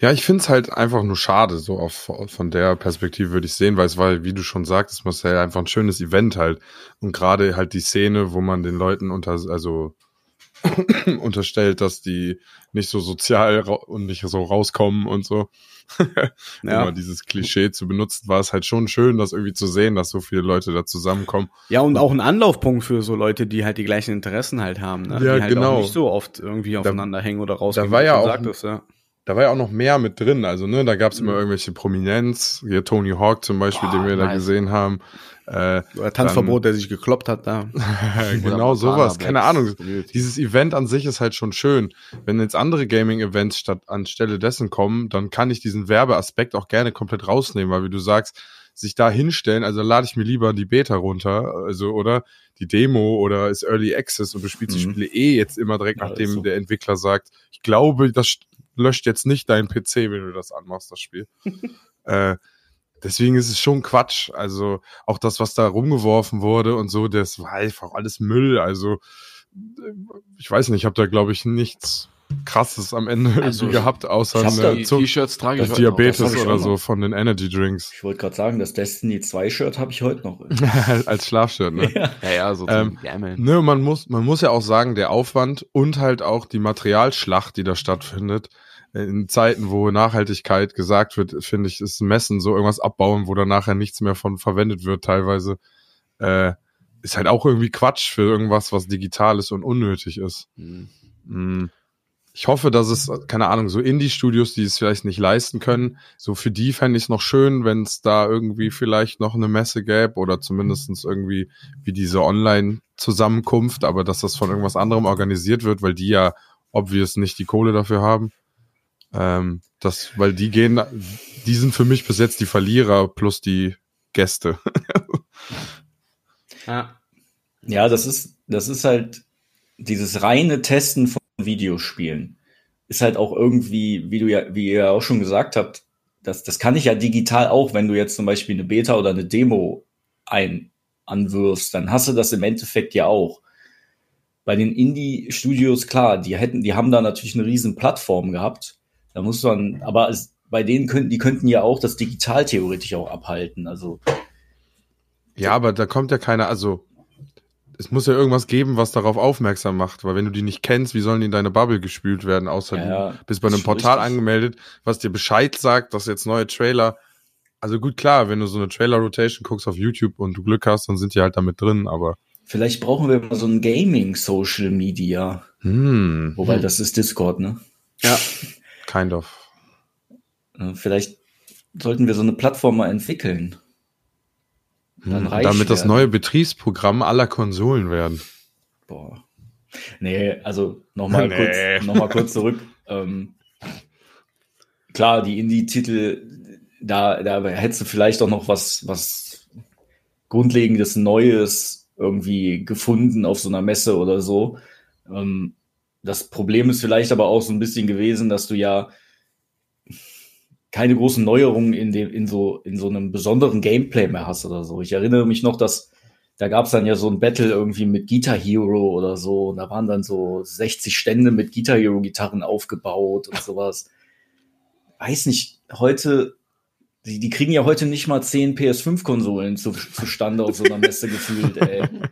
Ja, ich find's halt einfach nur schade, so auf, von der Perspektive würde ich sehen, weil es war, wie du schon sagtest, Marcel, einfach ein schönes Event halt. Und gerade halt die Szene, wo man den Leuten unter, also [COUGHS] unterstellt, dass die nicht so sozial und nicht so rauskommen und so. [LAUGHS] ja. Immer dieses Klischee zu benutzen, war es halt schon schön, das irgendwie zu sehen, dass so viele Leute da zusammenkommen. Ja, und auch ein Anlaufpunkt für so Leute, die halt die gleichen Interessen halt haben, ne? Ja, die halt genau. Auch nicht so oft irgendwie aufeinander da, hängen oder rausgehen. Da war ja auch, sagtest, ja da war ja auch noch mehr mit drin. Also, ne, da gab es immer mhm. irgendwelche Prominenz, hier Tony Hawk zum Beispiel, Boah, den wir nice. da gesehen haben. Äh, Oder Tanzverbot, der sich gekloppt hat da. [LAUGHS] genau sowas, keine Ahnung. Dieses Event an sich ist halt schon schön. Wenn jetzt andere Gaming-Events statt anstelle dessen kommen, dann kann ich diesen Werbeaspekt auch gerne komplett rausnehmen, weil wie du sagst, sich da hinstellen, also lade ich mir lieber die Beta runter, also oder die Demo oder ist Early Access und du spielst mhm. die Spiele eh jetzt immer direkt, ja, nachdem so. der Entwickler sagt, ich glaube, das löscht jetzt nicht deinen PC, wenn du das anmachst, das Spiel. [LAUGHS] äh, deswegen ist es schon Quatsch. Also auch das, was da rumgeworfen wurde und so, das war einfach alles Müll. Also ich weiß nicht, ich habe da glaube ich nichts krasses am Ende [LAUGHS] also, irgendwie gehabt, außer eine T-Shirts trage das Diabetes oder so von den Energy Drinks. Ich wollte gerade sagen, das Destiny 2 Shirt habe ich heute noch. [LAUGHS] Als Schlafshirt, ne? [LAUGHS] Ja, ja, ja so ähm, ne, man muss, man muss ja auch sagen, der Aufwand und halt auch die Materialschlacht, die da stattfindet, in Zeiten, wo Nachhaltigkeit gesagt wird, finde ich, ist Messen so irgendwas abbauen, wo dann nachher nichts mehr von verwendet wird, teilweise, äh, ist halt auch irgendwie Quatsch für irgendwas, was digital ist und unnötig ist. Mhm. Mm. Ich hoffe, dass es, keine Ahnung, so Indie-Studios, die es vielleicht nicht leisten können, so für die fände ich es noch schön, wenn es da irgendwie vielleicht noch eine Messe gäbe oder zumindestens irgendwie wie diese Online-Zusammenkunft, aber dass das von irgendwas anderem organisiert wird, weil die ja obvious nicht die Kohle dafür haben. Ähm, das, weil die gehen, die sind für mich bis jetzt die Verlierer plus die Gäste. [LAUGHS] ja. ja, das ist, das ist halt dieses reine Testen von Videospielen. Ist halt auch irgendwie, wie du ja, wie ihr auch schon gesagt habt, das, das kann ich ja digital auch, wenn du jetzt zum Beispiel eine Beta oder eine Demo ein, anwirfst, dann hast du das im Endeffekt ja auch. Bei den Indie-Studios, klar, die hätten, die haben da natürlich eine riesen Plattform gehabt da muss man, aber es, bei denen könnten, die könnten ja auch das digital theoretisch auch abhalten. Also. Ja, aber da kommt ja keiner, also es muss ja irgendwas geben, was darauf aufmerksam macht, weil wenn du die nicht kennst, wie sollen die in deine Bubble gespült werden, außer ja, du bist bei einem Portal richtig. angemeldet, was dir Bescheid sagt, dass jetzt neue Trailer, also gut, klar, wenn du so eine Trailer-Rotation guckst auf YouTube und du Glück hast, dann sind die halt damit drin, aber. Vielleicht brauchen wir mal so ein Gaming-Social Media. Hm. Wobei, das ist Discord, ne? Ja. [LAUGHS] Kind of. Äh, vielleicht sollten wir so eine Plattform mal entwickeln. Hm, damit werden. das neue Betriebsprogramm aller Konsolen werden. Boah. Nee, also nochmal [LAUGHS] nee. kurz, noch mal kurz zurück. ähm, klar, die Indie-Titel, da, da hättest du vielleicht auch noch was, was Grundlegendes Neues irgendwie gefunden auf so einer Messe oder so. Ähm, das Problem ist vielleicht aber auch so ein bisschen gewesen, dass du ja keine großen Neuerungen in dem, in so, in so einem besonderen Gameplay mehr hast oder so. Ich erinnere mich noch, dass da gab es dann ja so ein Battle irgendwie mit Guitar Hero oder so. Und da waren dann so 60 Stände mit Guitar Hero Gitarren aufgebaut und sowas. Weiß nicht, heute, die, die kriegen ja heute nicht mal 10 PS5-Konsolen zu, zustande auf so einer Messe gefühlt, ey. [LAUGHS]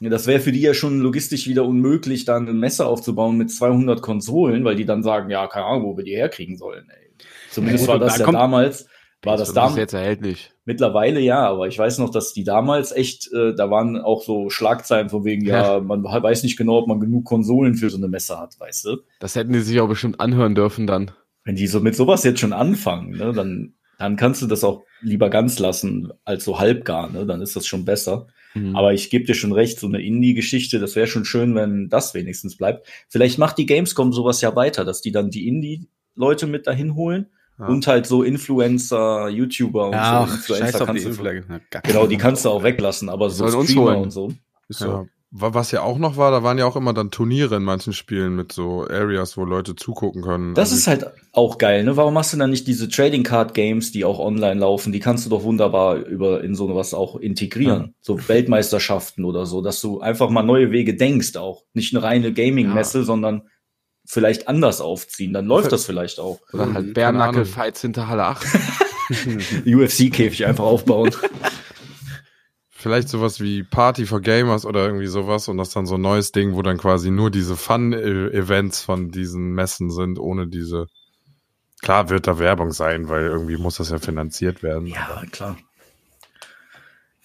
Ja, das wäre für die ja schon logistisch wieder unmöglich, dann ein Messer aufzubauen mit 200 Konsolen, weil die dann sagen, ja, keine Ahnung, wo wir die herkriegen sollen. Ey. Zumindest ja, war das da ja damals. War das, damals jetzt erhältlich? Mittlerweile ja, aber ich weiß noch, dass die damals echt, äh, da waren auch so Schlagzeilen von wegen, ja, man weiß nicht genau, ob man genug Konsolen für so eine Messe hat, weißt du? Das hätten die sich auch bestimmt anhören dürfen dann. Wenn die so mit sowas jetzt schon anfangen, ne, dann, dann kannst du das auch lieber ganz lassen als so halbgar, ne? Dann ist das schon besser. Mhm. Aber ich gebe dir schon recht, so eine Indie-Geschichte, das wäre schon schön, wenn das wenigstens bleibt. Vielleicht macht die Gamescom sowas ja weiter, dass die dann die Indie-Leute mit dahin holen. Ja. Und halt so Influencer, YouTuber und ja, so. Influencer kannst du, genau, die kannst du auch weglassen, aber so Streamer und so. Ist so. Ja. Was ja auch noch war, da waren ja auch immer dann Turniere in manchen Spielen mit so Areas, wo Leute zugucken können. Das also ist halt auch geil, ne? Warum machst du dann nicht diese Trading Card Games, die auch online laufen? Die kannst du doch wunderbar über in so was auch integrieren. Ja. So Weltmeisterschaften oder so, dass du einfach mal neue Wege denkst auch. Nicht eine reine Gaming-Messe, ja. sondern vielleicht anders aufziehen, dann läuft das vielleicht auch. Oder halt Bärnackel-Fights hinter Halle 8. [LAUGHS] [LAUGHS] UFC-Käfig einfach aufbauen. [LAUGHS] Vielleicht sowas wie Party for Gamers oder irgendwie sowas und das dann so ein neues Ding, wo dann quasi nur diese Fun-Events von diesen Messen sind, ohne diese. Klar wird da Werbung sein, weil irgendwie muss das ja finanziert werden. Ja, klar.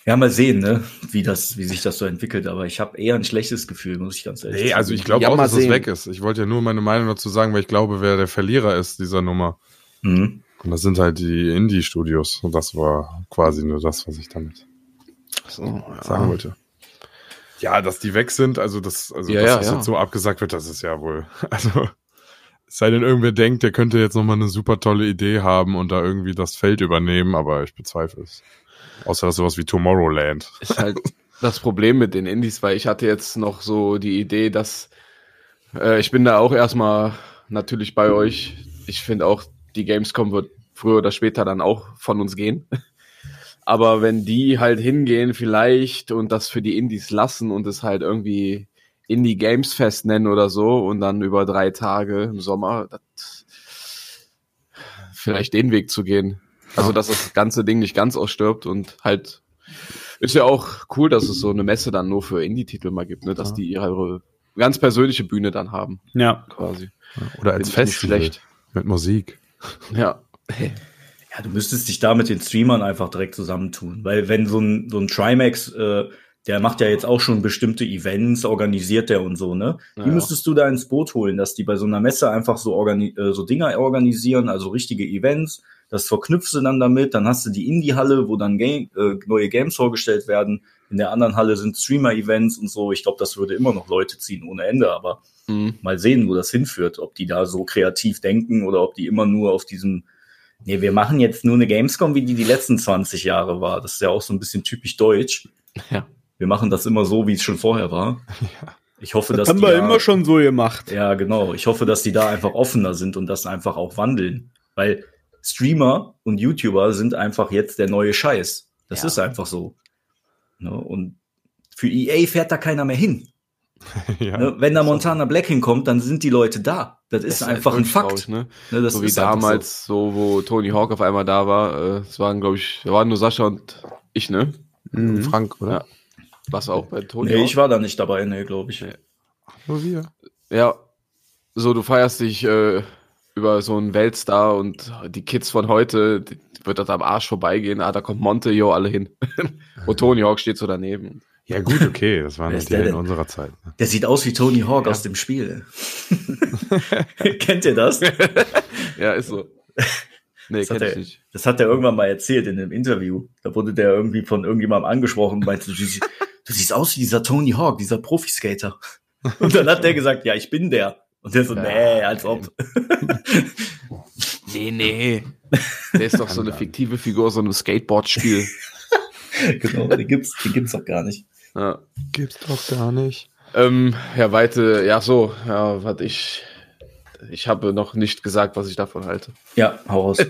Ja, mal sehen, ne, wie das, wie sich das so entwickelt. Aber ich habe eher ein schlechtes Gefühl, muss ich ganz ehrlich Nee, also ich glaube Ja, auch, dass es weg ist. Ich wollte ja nur meine Meinung dazu sagen, weil ich glaube, wer der Verlierer ist dieser Nummer. Mhm. Und das sind halt die Indie-Studios. Und das war quasi nur das, was ich damit So, sagen wollte. Ja, dass die weg sind, also das, also Ja, dass ja, das ja. jetzt so abgesagt wird, das ist ja wohl. [LAUGHS] Also es sei denn, irgendwer denkt, der könnte jetzt nochmal eine super tolle Idee haben und da irgendwie das Feld übernehmen, aber ich bezweifle es. Außer dass sowas wie Tomorrowland. ist halt das Problem mit den Indies, weil ich hatte jetzt noch so die Idee, dass äh, ich bin da auch erstmal natürlich bei euch. Ich finde auch, die Gamescom wird früher oder später dann auch von uns gehen. Aber wenn die halt hingehen vielleicht und das für die Indies lassen und es halt irgendwie Indie Games Fest nennen oder so und dann über drei Tage im Sommer, das, vielleicht den Weg zu gehen. Also, dass das ganze Ding nicht ganz ausstirbt und halt ist ja auch cool, dass es so eine Messe dann nur für Indie-Titel mal gibt, ne? dass Ja. die ihre ganz persönliche Bühne dann haben, Ja. quasi. Oder als Festival schlecht. mit Musik. Ja. [LAUGHS] Ja, du müsstest dich da mit den Streamern einfach direkt zusammentun. Weil wenn so ein, so ein Trimax, äh, der macht ja jetzt auch schon bestimmte Events, organisiert der und so, ne? Die müsstest du da ins Boot holen, dass die bei so einer Messe einfach so, organi äh, so Dinger organisieren, also richtige Events. Das verknüpfst du dann damit. Dann hast du die Indie-Halle, wo dann Game, äh, neue Games vorgestellt werden. In der anderen Halle sind Streamer-Events und so. Ich glaube, das würde immer noch Leute ziehen ohne Ende, aber Mhm. mal sehen, wo das hinführt. Ob die da so kreativ denken oder ob die immer nur auf diesem, nee, wir machen jetzt nur eine Gamescom, wie die die letzten 20 Jahre war. Das ist ja auch so ein bisschen typisch deutsch. Ja. Wir machen das immer so, wie es schon vorher war. [LAUGHS] Ich hoffe, dass Das haben die wir da, immer schon so gemacht. Ja, genau. Ich hoffe, dass die da einfach offener sind und das einfach auch wandeln. Weil Streamer und YouTuber sind einfach jetzt der neue Scheiß. Das Ja. ist einfach so. Ne? Und für EA fährt da keiner mehr hin. [LAUGHS] ja. Ne? Wenn da Montana Black hinkommt, dann sind die Leute da. Das ist, Das einfach ein Fakt. traurig, ne? Ne, das so wie damals, so. wo Tony Hawk auf einmal da war. Äh, Es waren, glaube ich, da waren nur Sascha und ich, ne? Mhm. Frank, oder? Ja. Was auch bei So. Tony Nee, Hawk. ich war da nicht dabei, nee, glaube ich. Nee. Nur wir. Ja, so du feierst dich äh, über so einen Weltstar und die Kids von heute, die, wird das am Arsch vorbeigehen. Ah, da kommt Monte, jo, alle hin. [LAUGHS] und Tony Hawk steht so daneben. Ja, gut, okay. Das waren die der in unserer Zeit. ne? Der sieht aus wie Tony Hawk Ja. aus dem Spiel. [LAUGHS] Kennt ihr das? Ja, ist so. Nee, Das hat, er, nicht. das hat er irgendwann mal erzählt in einem Interview. Da wurde der irgendwie von irgendjemandem angesprochen und meinte, du, siehst- du siehst aus wie dieser Tony Hawk, dieser Profiskater. Und dann hat der gesagt, ja, ich bin der. Und der so, nee, als ob. Nee, nee. Der ist doch so eine fiktive Figur, so einem Skateboard-Spiel. [LAUGHS] genau, die gibt's, die gibt's doch gar nicht. Ja. Gibt's doch gar nicht. Ähm, ja, weite, ja, so, ja, was ich, ich habe noch nicht gesagt, was ich davon halte. Ja, hau raus. [LAUGHS]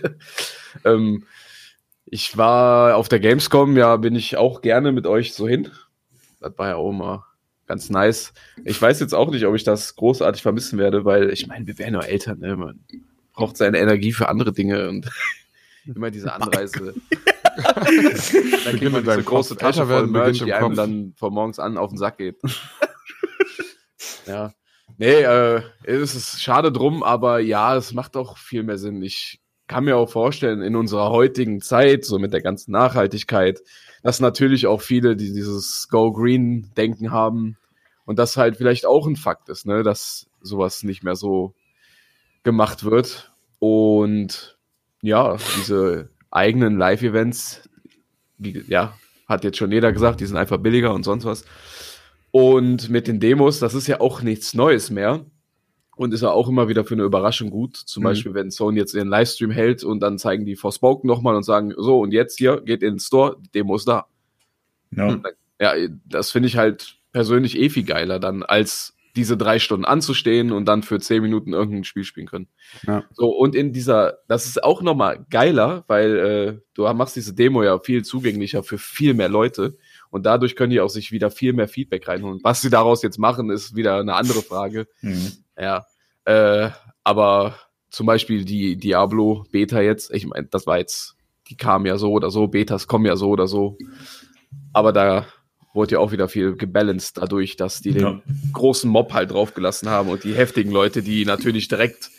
Ähm, ich war auf der Gamescom, ja, bin ich auch gerne mit euch so hin. Das war ja auch mal ganz nice. Ich weiß jetzt auch nicht, ob ich das großartig vermissen werde, weil ich meine, wir werden ja Eltern, ne? Man braucht seine Energie für andere Dinge und [LAUGHS] immer diese Anreise. [LAUGHS] dann kriegt man diese große Kopf. Tasche voll Merch, die einem dann von morgens an auf den Sack geht. [LAUGHS] ja. Nee, äh, es ist schade drum, aber ja, es macht auch viel mehr Sinn. Ich kann mir auch vorstellen, in unserer heutigen Zeit, so mit der ganzen Nachhaltigkeit, dass natürlich auch viele, die dieses Go Green Denken haben und das halt vielleicht auch ein Fakt ist, ne, dass sowas nicht mehr so gemacht wird. Und ja, diese eigenen Live-Events, ja, hat jetzt schon jeder gesagt, die sind einfach billiger und sonst was. Und mit den Demos, das ist ja auch nichts Neues mehr. Und ist ja auch immer wieder für eine Überraschung gut. Zum Mhm. Beispiel, wenn Sony jetzt ihren Livestream hält und dann zeigen die Forspoken nochmal und sagen, so, und jetzt hier, geht in den Store, die Demo ist da. Ja. Ja, das finde ich halt persönlich eh viel geiler dann, als diese drei Stunden anzustehen und dann für zehn Minuten irgendein Spiel spielen können. Ja. So, und in dieser, das ist auch nochmal geiler, weil äh, du machst diese Demo ja viel zugänglicher für viel mehr Leute und dadurch können die auch sich wieder viel mehr Feedback reinholen. Was sie daraus jetzt machen, ist wieder eine andere Frage. Mhm. Ja, Äh, aber zum Beispiel die Diablo Beta jetzt, ich meine, das war jetzt, die kam ja so oder so, Betas kommen ja so oder so. Aber da wurde ja auch wieder viel gebalanced dadurch, dass die den Ja. großen Mob halt draufgelassen haben und die heftigen Leute, die natürlich direkt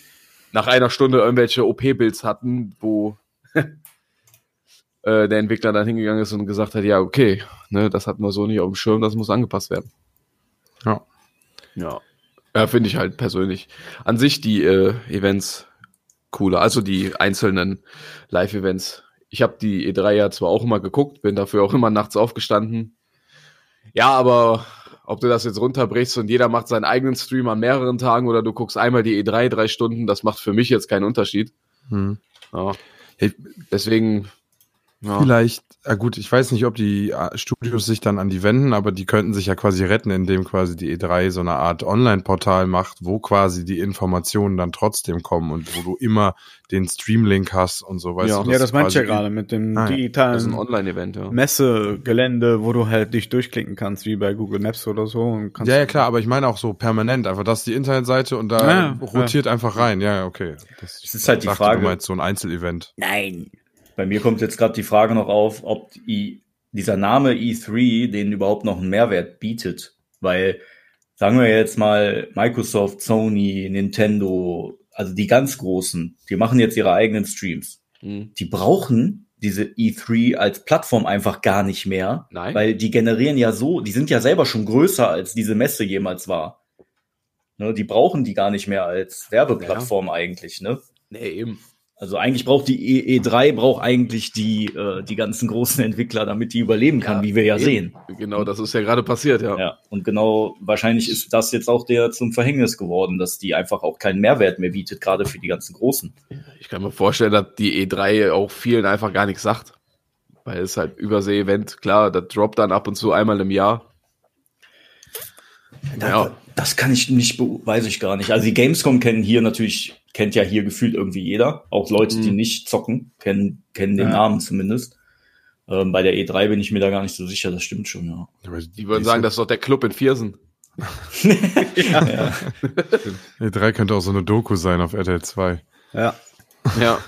nach einer Stunde irgendwelche OP-Builds hatten, wo [LAUGHS] äh, der Entwickler dann hingegangen ist und gesagt hat, ja, okay, ne, das hatten wir so nicht auf dem Schirm, das muss angepasst werden. Ja. Ja. Ja, finde ich halt persönlich. An sich die äh, Events cooler, also die einzelnen Live-Events. Ich habe die E3 ja zwar auch immer geguckt, bin dafür auch immer nachts aufgestanden. Ja, aber ob du das jetzt runterbrichst und jeder macht seinen eigenen Stream an mehreren Tagen oder du guckst einmal die E3 drei Stunden, das macht für mich jetzt keinen Unterschied. Hm. Ja. Deswegen, ja. Vielleicht, ah gut, ich weiß nicht, ob die äh, Studios sich dann an die wenden, aber die könnten sich ja quasi retten, indem quasi die E3 so eine Art Online-Portal macht, wo quasi die Informationen dann trotzdem kommen und wo du immer den Stream-Link hast und so, weißt Ja. du. Ja, das meinte ich ja gerade mit dem Ah, ja. das ist ein digitalen Online-Event, ja. Messegelände, wo du halt dich durchklicken kannst, wie bei Google Maps oder so. Und kannst Ja, ja, klar, aber ich meine auch so permanent, einfach das ist die Internetseite und da Ja, ja. rotiert einfach rein. Ja, okay. Das Es ist halt die Frage- Du meinst so ein Einzelevent. Nein. Bei mir kommt jetzt gerade die Frage noch auf, ob die, dieser Name E3 den überhaupt noch einen Mehrwert bietet. Weil, sagen wir jetzt mal, Microsoft, Sony, Nintendo, also die ganz großen, die machen jetzt ihre eigenen Streams. Hm. Die brauchen diese E3 als Plattform einfach gar nicht mehr, Nein. weil die generieren ja so, die sind ja selber schon größer, als diese Messe jemals war. Ne, die brauchen die gar nicht mehr als Werbeplattform eigentlich, ne? Nee, eben. Also eigentlich braucht die E- E3 braucht eigentlich die äh, die ganzen großen [LAUGHS] Entwickler, damit die überleben kann, Ja, wie wir ja eben. sehen. Genau, das ist ja gerade passiert, ja. Ja, und genau wahrscheinlich ist das jetzt auch der zum Verhängnis geworden, dass die einfach auch keinen Mehrwert mehr bietet, gerade für die ganzen Großen. Ich kann mir vorstellen, dass die E3 auch vielen einfach gar nichts sagt. Weil es halt Übersee-Event, klar, das droppt dann ab und zu einmal im Jahr. Ja. Das kann ich nicht, weiß ich gar nicht. Also die Gamescom kennen hier natürlich, kennt ja hier gefühlt irgendwie jeder. Auch Leute, die Mhm. nicht zocken, kennen, kennen den Ja. Namen zumindest. Ähm, bei der E3 bin ich mir da gar nicht so sicher, das stimmt schon, ja. Aber Die würden sagen, das ist doch der Club in Viersen. [LAUGHS] ja. [LAUGHS] E3 könnte auch so eine Doku sein auf RTL 2. Ja. Ja.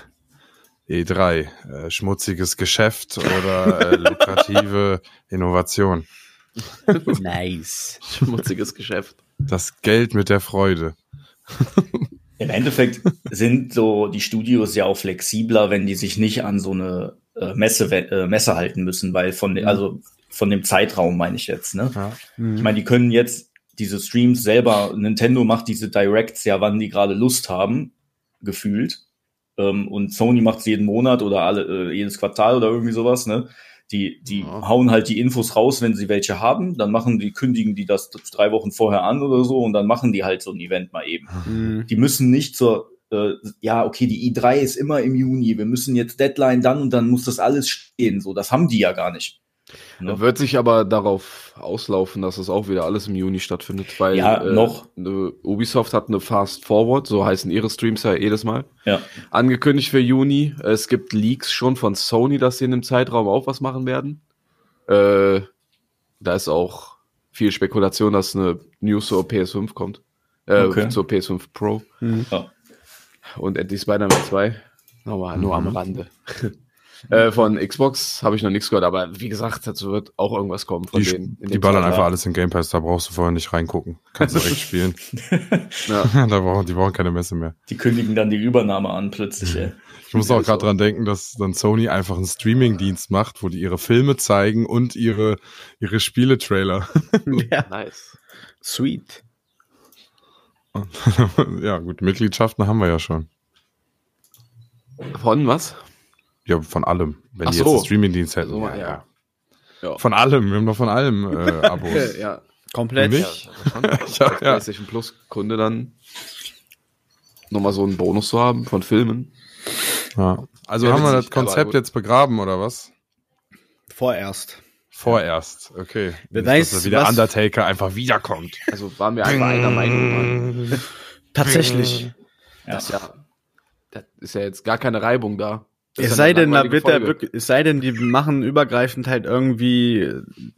E3, äh, schmutziges Geschäft oder äh, [LAUGHS] lukrative Innovation. Nice. Schmutziges Geschäft. Das Geld mit der Freude. Im Endeffekt sind so die Studios ja auch flexibler, wenn die sich nicht an so eine äh, Messe, äh, Messe halten müssen, weil von, de- also von dem Zeitraum meine ich jetzt, ne? Ja. Mhm. Ich meine, die können jetzt diese Streams selber, Nintendo macht diese Directs ja, wann die gerade Lust haben, gefühlt. Ähm, und Sony macht es jeden Monat oder alle, äh, jedes Quartal oder irgendwie sowas, ne? Die, die Ja. hauen halt die Infos raus, wenn sie welche haben, dann machen die, kündigen die das drei Wochen vorher an oder so und dann machen die halt so ein Event mal eben. Mhm. Die müssen nicht zur, äh, ja, okay, die i3 ist immer im Juni, wir müssen jetzt Deadline dann und dann muss das alles stehen. So, das haben die ja gar nicht. Ne? Wird sich aber darauf auslaufen, dass es auch wieder alles im Juni stattfindet, weil Ja, noch. ne, Ubisoft hat eine Fast Forward, so heißen ihre Streams ja jedes Mal, Ja. angekündigt für Juni. Es gibt Leaks schon von Sony, dass sie in dem Zeitraum auch was machen werden. Äh, da ist auch viel Spekulation, dass eine News zur PS5 kommt. Äh, Okay. Zur PS5 Pro. Mhm. Ja. Und endlich Spider-Man 2. Nochmal, nur am Rande. [LAUGHS] äh, von Xbox habe ich noch nichts gehört, aber wie gesagt, dazu wird auch irgendwas kommen von Die, denen. in die ballern Zeitraum. einfach alles in Game Pass, da brauchst du vorher nicht reingucken. Kannst direkt spielen. [LAUGHS] Ja. [LAUGHS] da brauchen, die brauchen keine Messe mehr. Die kündigen dann die Übernahme an plötzlich, ey. Ich muss auch gerade dran denken, dass dann Sony einfach einen Streaming-Dienst macht, wo die ihre Filme zeigen und ihre, ihre Spieletrailer. [LAUGHS] ja. Nice. Sweet. ja, gut, Mitgliedschaften haben wir ja schon. Von was? Ja, von allem. Wenn Ach die so. jetzt einen Streaming-Dienst hätten. So, ja, ja. ja. Ja. Von allem, wir haben doch von allem äh, [LAUGHS] Abos. ja. Komplett. Nicht? Ja, [LAUGHS] Ja, Als ja. PlayStation Plus Kunde dann nochmal so einen Bonus zu haben von Filmen. Ja. Also Ja, haben wir das Konzept jetzt begraben, oder was? Vorerst. Vorerst, okay. Wer Nicht, weiß, dass da wieder was- Undertaker einfach wiederkommt. Also waren wir einfach einer Meinung. Mann. Tatsächlich. Das ist ja, das ist ja jetzt gar keine Reibung da. Das Es sei denn, da wird er Folge. wirklich, es sei denn, die machen übergreifend halt irgendwie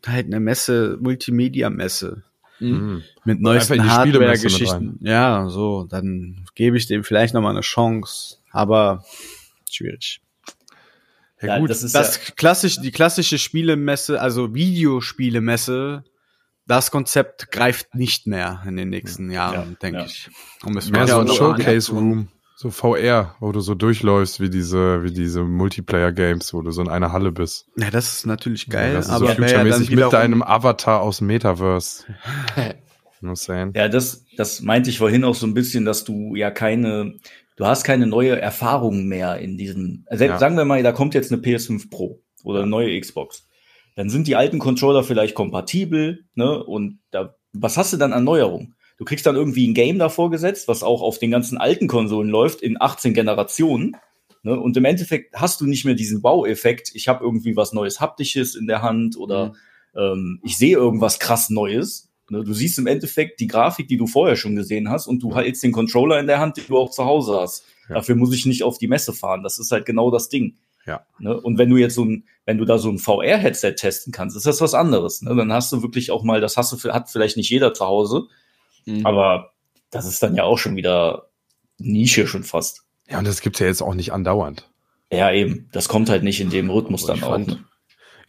halt eine Messe, Multimedia-Messe. Mhm. mit neuesten Hardware-Geschichten. Ja, so, dann gebe ich dem vielleicht noch mal eine Chance, aber schwierig. Ja, Ja, gut. das ist Das ja, klassische, die klassische Spielemesse, also Videospielemesse, das Konzept greift nicht mehr in den nächsten Jahren, Ja, denke ja. ich. Um es Mehr so ein zu sagen. Showcase Room, so VR, wo du so durchläufst wie diese, wie diese Multiplayer Games, wo du so in einer Halle bist. Ja, das ist natürlich geil, das ist aber so wär ja dann futuremäßig mit deinem Avatar aus dem Metaverse. [LAUGHS] Muss sein. ja, das, das meinte ich vorhin auch so ein bisschen, dass du ja keine, du hast keine neue Erfahrung mehr in diesem, selbst Ja. sagen wir mal, da kommt jetzt eine PS5 Pro oder eine neue Xbox. Dann sind die alten Controller vielleicht kompatibel, ne, und da, was hast du dann an Neuerung? Du kriegst dann irgendwie ein Game davor gesetzt, was auch auf den ganzen alten Konsolen läuft, in 18 Generationen. Ne? Und im Endeffekt hast du nicht mehr diesen Wow-Effekt, ich habe irgendwie was Neues Haptisches in der Hand oder ähm, ich sehe irgendwas krass Neues. Ne? Du siehst im Endeffekt die Grafik, die du vorher schon gesehen hast und du hältst den Controller in der Hand, den du auch zu Hause hast. Ja. Dafür muss ich nicht auf die Messe fahren. Das ist halt genau das Ding. Ja. Ne? Und wenn du jetzt so ein, wenn du da so ein VR-Headset testen kannst, ist das was anderes. Ne? Dann hast du wirklich auch mal, das hast du, hat vielleicht nicht jeder zu Hause, Mhm. aber das ist dann ja auch schon wieder Nische schon fast. Ja, und das gibt's ja jetzt auch nicht andauernd. Ja, eben. Das kommt halt nicht in dem Rhythmus Aber dann ich auch. fand- Ne?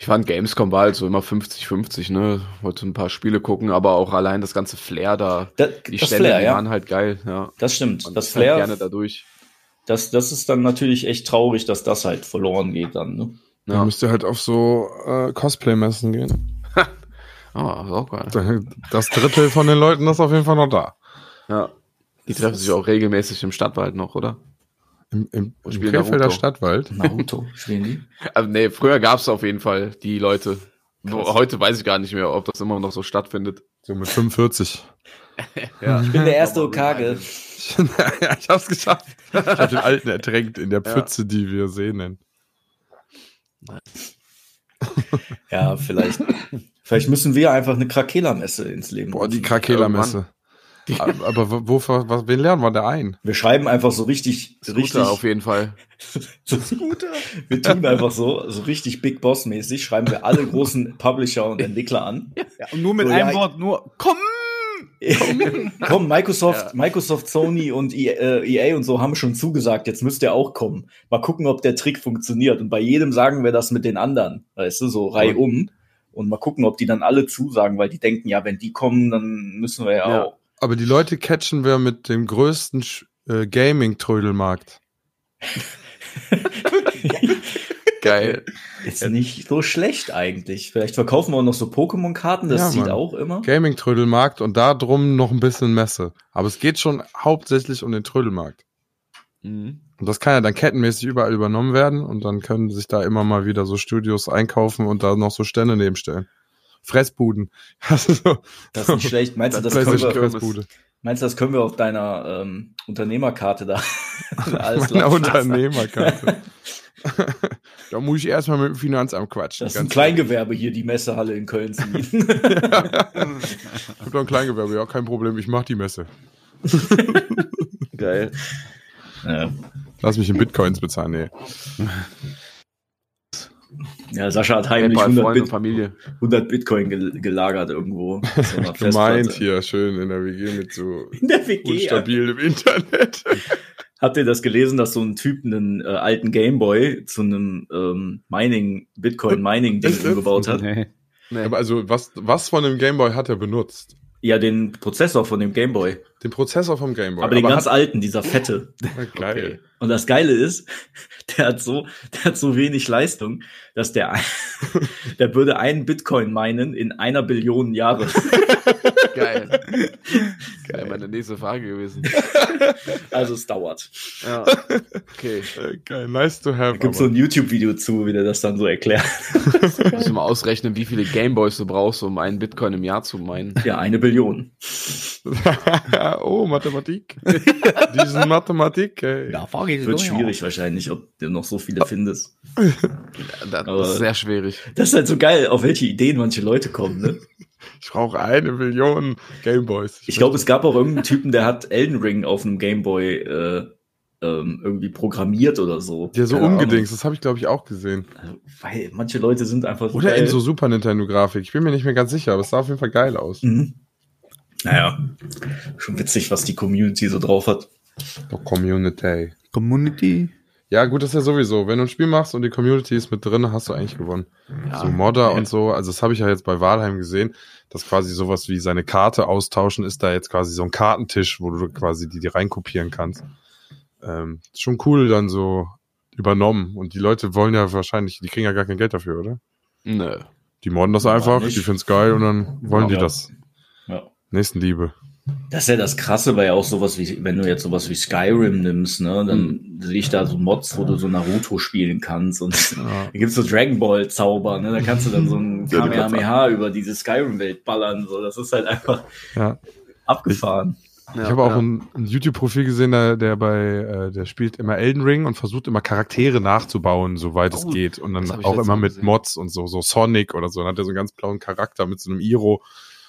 Ich fand Gamescom war halt so immer 50-50, ne? Wollte ein paar Spiele gucken, aber auch allein das ganze Flair da. Da, Die das Stände, Flair, die ja. waren halt geil, ja. Das stimmt. Man das halt Flair, gerne dadurch. das, das ist dann natürlich echt traurig, dass das halt verloren geht dann. Ne? Da Ja. müsst ihr halt auf so äh, Cosplay-Messen gehen. Ah, ist auch geil. Das Drittel von den Leuten ist auf jeden Fall noch da. Ja. Die treffen sich auch regelmäßig im Stadtwald noch, oder? Im, im, im Krefelder. Stadtwald. Naruto spielen die. [LAUGHS] Also, nee, früher gab es auf jeden Fall die Leute. Wo- Heute weiß ich gar nicht mehr, ob das immer noch so stattfindet. So mit 45. [LAUGHS] Ja. Ich bin der erste Okage. [LAUGHS] ja, ich hab's geschafft. Ich hab den Alten ertränkt in der Pfütze, die wir sehnen. Ja, vielleicht. Vielleicht müssen wir einfach eine Krakela-Messe ins Leben Boah, die. Krakela-Messe. Aber, aber wo, wo, was, wen lernen wir da ein? Wir schreiben einfach so richtig, richtig. Scooter auf jeden Fall. [LAUGHS] Scooter. Wir tun einfach so, so richtig Big Boss-mäßig, schreiben wir alle großen [LAUGHS] Publisher und Entwickler an. Ja, und nur mit So, einem ja, Wort, nur komm! [LAUGHS] Komm, Microsoft, Ja. Microsoft, Sony und EA, äh, EA und so haben schon zugesagt, jetzt müsst ihr auch kommen. Mal gucken, ob der Trick funktioniert. Und bei jedem sagen wir das mit den anderen, weißt du, so reihum. Und mal gucken, ob die dann alle zusagen, weil die denken, ja, wenn die kommen, dann müssen wir ja, Ja. auch. Aber die Leute catchen wir mit dem größten äh, Gaming-Trödelmarkt. [LAUGHS] Geil. Ist nicht so schlecht eigentlich. Vielleicht verkaufen wir auch noch so Pokémon-Karten, das Ja, Mann. auch immer. Gaming-Trödelmarkt und da drum noch ein bisschen Messe. Aber es geht schon hauptsächlich um den Trödelmarkt. Mhm. Und das kann ja dann kettenmäßig überall übernommen werden und dann können sich da immer mal wieder so Studios einkaufen und da noch so Stände nebenstellen. Fressbuden. [LAUGHS] Also so, Das ist nicht schlecht. Meinst du, das Das können wir. Fressbude. meinst du, das können wir auf deiner ähm, Unternehmerkarte da [LAUGHS] [LAUGHS] alles Meine laufen lassen? Unternehmerkarte. da muss ich erstmal mit dem Finanzamt quatschen. Das ist ein Kleingewerbe hier, die Messehalle in Köln zu mieten. Ich hab doch ein Kleingewerbe, ja, kein Problem, ich mach die Messe. Geil. Ja. Lass mich in Bitcoins bezahlen, nee. ja, Sascha hat heimlich Paypal, 100, Freunde und Bit, Familie. 100 Bitcoin gel gelagert irgendwo. [LAUGHS] Gemeint Festplatte. hier, schön in der WG mit so [LAUGHS] In der WG. Ja. unstabilem Internet. [LAUGHS] Habt ihr das gelesen, dass so ein Typ einen äh, alten Gameboy zu einem ähm, Mining, Bitcoin-Mining-Ding umgebaut hat? Nee. Nee. Aber also, was, was von dem Gameboy hat er benutzt? Ja, den Prozessor von dem Gameboy. Den Prozessor vom Gameboy. Aber den ganz alten, dieser fette. [LAUGHS] geil. Und das Geile ist, [LAUGHS] der hat so, der hat so wenig Leistung, dass der, [LAUGHS] der würde einen Bitcoin meinen in einer Billion Jahre. Geil. Geil, meine nächste Frage gewesen. [LAUGHS] Also es dauert. Ja. Okay. Geil, nice to have. Da gibt so ein YouTube-Video zu, wie der das dann so erklärt. [LAUGHS] Müssen wir mal ausrechnen, wie viele Gameboys du brauchst, um einen Bitcoin im Jahr zu meinen. Ja, eine Billion. [LAUGHS] oh, Mathematik. Diese Mathematik, ey. frage ich Wird schwierig wahrscheinlich, ob du noch so viele findest. Das ist sehr schwierig. Das ist halt so geil, auf welche Ideen manche Leute kommen, ne? Ich brauche eine Million Gameboys. Ich glaube, es gab auch irgendeinen Typen, der hat Elden Ring auf einem Gameboy äh, ähm, irgendwie programmiert oder so. Ja, so Keine Ahnung. umgedingst, das habe ich, glaube ich, auch gesehen. Also, weil manche Leute sind einfach so Oder geil. in so Super Nintendo-Grafik. Ich bin mir nicht mehr ganz sicher, aber es sah auf jeden Fall geil aus. Mhm. Naja, schon witzig, was die Community so drauf hat. Doch Community. Community. Ja, gut, das ist ja sowieso. Wenn du ein Spiel machst und die Community ist mit drin, hast du eigentlich gewonnen. so Modder und so, also das habe ich ja jetzt bei Walheim gesehen, dass quasi sowas wie seine Karte austauschen ist da jetzt quasi so ein Kartentisch, wo du quasi die, die reinkopieren kannst. Ähm, schon cool dann so übernommen. Und die Leute wollen ja wahrscheinlich, die kriegen ja gar kein Geld dafür, oder? Nö. Die modden das Ja, einfach, die finden's geil und dann wollen die Ja. das. Ja. Nächstenliebe. Das ist ja das Krasse, weil ja auch sowas wie, wenn du jetzt sowas wie Skyrim nimmst, ne, dann sehe ich da so Mods, wo du so Naruto spielen kannst und [LAUGHS] da gibt's so Dragon Ball Zauber, ne, da kannst du dann so ein [LAUGHS] Ja, Kamehameha über diese Skyrim-Welt ballern, so, das ist halt einfach Ja. abgefahren. ich habe auch ein, ein YouTube-Profil gesehen, der, der bei, äh, der spielt immer Elden Ring und versucht immer Charaktere nachzubauen, soweit es Oh, geht. Und dann auch immer mit gesehen. Mods und so, so Sonic oder so. Dann hat er so einen ganz blauen Charakter mit so einem Iro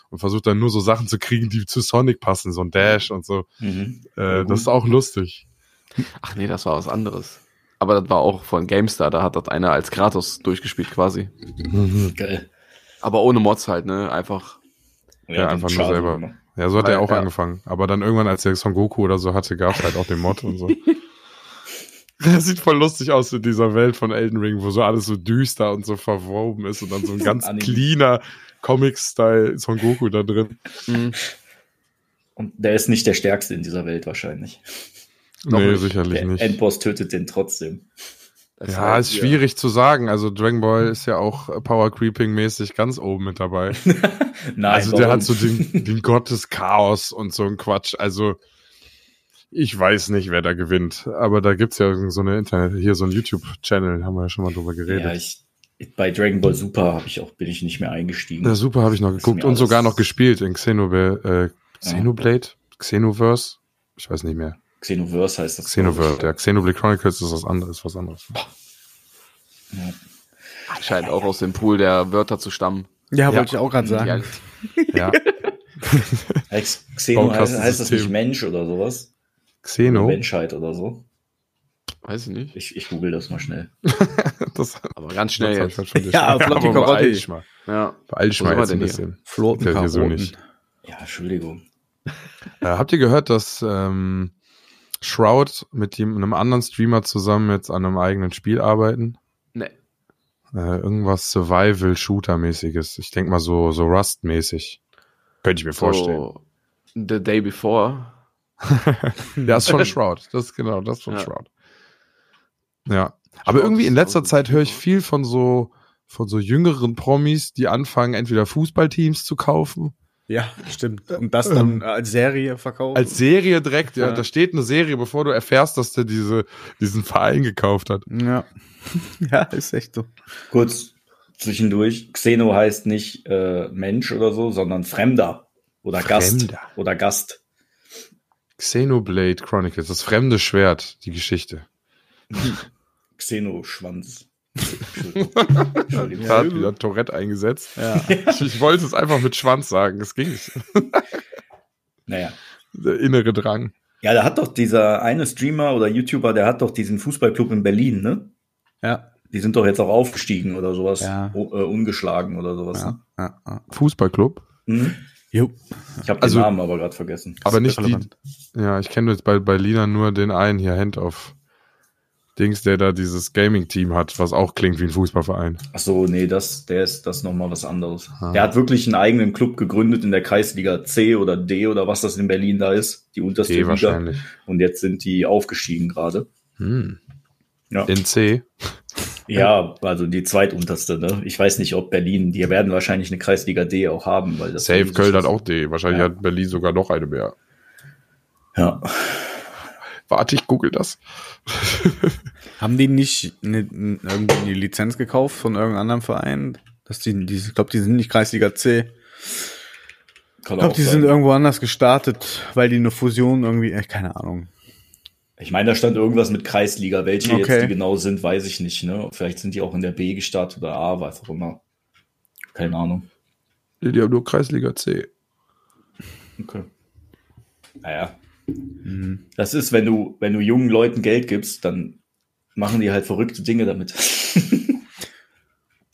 und versucht dann nur so Sachen zu kriegen, die zu Sonic passen, so ein Dash und so. Mhm. Äh, das ist auch lustig. Ach nee, das war was anderes. Aber das war auch von GameStar, da hat das einer als Kratos durchgespielt quasi. Geil. Aber ohne Mods halt, ne? Einfach. Ja, dann einfach nur selber. ne? Ja, so hat Weil, er auch ja. angefangen. Aber dann irgendwann, als er Son Goku oder so hatte, gab es halt auch den Mod und so. [LAUGHS] Das sieht voll lustig aus in dieser Welt von Elden Ring, wo so alles so düster und so verwoben ist und dann so ein [LAUGHS] ganz cleaner Comic-Style Son Goku da drin. Mhm. Und der ist nicht der stärkste in dieser Welt wahrscheinlich. Noch nee, nicht. sicherlich Der nicht. Endboss tötet den trotzdem. Das Ja, ist schwierig zu sagen. Also Dragon Ball ist ja auch Power Creeping mäßig ganz oben mit dabei. [LAUGHS] Nein, also der warum? hat so den, [LAUGHS] den Gott des Chaos und so ein Quatsch. Also ich weiß nicht, wer da gewinnt. Aber da gibt's ja so eine Internet, hier so ein YouTube-Channel, haben wir ja schon mal drüber geredet. Ja, ich, bei Dragon Ball Super habe ich auch, bin ich nicht mehr eingestiegen. Ja, super, habe ich noch geguckt und sogar noch gespielt in Xenoblade, äh, Xenoblade, Xenoverse, ich weiß nicht mehr. Xenoverse heißt das. Xenoverse, ja, Xenoblade Chronicles ist was anderes, was anderes. Ja. Scheint auch aus dem Pool der Wörter zu stammen. Ja, Ja. wollte ich auch gerade sagen. Ja, [LAUGHS] Heißt Xeno heißt, heißt das nicht Mensch oder sowas? Xeno, Menschheit oder so? Weiß ich nicht. Ich, ich google das mal schnell. [LAUGHS] das, Aber ganz schnell das jetzt. halt von dir Ja, schon- Flotti aber beeil Karotti. dich mal. Ja. Beeil dich mal jetzt ein bisschen. Hier so nicht. Ja, Entschuldigung. [LAUGHS] Äh, habt ihr gehört, dass ähm, Shroud mit dem, einem anderen Streamer zusammen jetzt an einem eigenen Spiel arbeiten? Nee. Äh, irgendwas Survival-Shooter-mäßiges. Ich denk mal so, so Rust-mäßig. Könnte ich mir vorstellen. So, the day before. [LAUGHS] Ja, ist schon Shroud. Das ist genau, das ist schon Ja. Shroud. Ja. Aber irgendwie in letzter Zeit höre ich viel von so, von so jüngeren Promis, die anfangen, entweder Fußballteams zu kaufen. Ja, stimmt. Und das dann als Serie verkaufen. Als Serie direkt, ja. Ja. Da steht eine Serie, bevor du erfährst, dass der diese, diesen Verein gekauft hat. ja. [LAUGHS] ja, ist echt so. Kurz zwischendurch. Xeno heißt nicht äh, Mensch oder so, sondern Fremder oder Gast Fremder. oder Gast. Xenoblade Chronicles, das fremde Schwert, die Geschichte. [LAUGHS] Xeno-Schwanz. Entschuldigung. [LAUGHS] Da Entschuldigung. hat wieder Tourette eingesetzt. Ja. [LAUGHS] Ich, wollte es einfach mit Schwanz sagen, es ging nicht. [LAUGHS] Naja. Der innere Drang. Ja, da hat doch dieser eine Streamer oder YouTuber, der hat doch diesen Fußballclub in Berlin, ne? Ja. Die sind doch jetzt auch aufgestiegen oder sowas. Ja. O, äh, ungeschlagen oder sowas. Ja. ja, ja. Fußballclub. Ne? Mhm. Jo. Ich habe den Also- Namen aber gerade vergessen. Aber nicht die, Irrelevant. ja, ich kenne jetzt bei, Lina nur den einen hier, Hand of Dings, der da dieses Gaming-Team hat, was auch klingt wie ein Fußballverein. Ach so, nee, das, der ist das noch mal was anderes. Ah. Der hat wirklich einen eigenen Club gegründet in der Kreisliga C oder D oder was das in Berlin da ist, die unterste D Liga. wahrscheinlich. Und jetzt sind die aufgestiegen gerade. Hm. Ja. In C. [LAUGHS] ja, also die zweitunterste. Ne? Ich weiß nicht, ob Berlin, die werden wahrscheinlich eine Kreisliga D auch haben, weil das Safe Köln hat auch. D. Wahrscheinlich Ja. hat Berlin sogar noch eine mehr. Ja, Warte, ich google das. [LAUGHS] Haben die nicht eine, irgendwie eine Lizenz gekauft von irgendeinem anderen Verein? Dass die, die ich glaube, die sind nicht Kreisliga C. Ich kann glaube, auch die sein. sind irgendwo anders gestartet, weil die eine Fusion irgendwie, äh, keine Ahnung. Ich meine, da stand irgendwas mit Kreisliga. Welche Okay. jetzt die genau sind, weiß ich nicht. Ne? Vielleicht sind die auch in der B gestartet oder A, was auch immer. Keine Ahnung. Nee, Die haben nur Kreisliga C. Okay. Naja. Das ist, wenn du, wenn du jungen Leuten Geld gibst, dann machen die halt verrückte Dinge damit. [LAUGHS]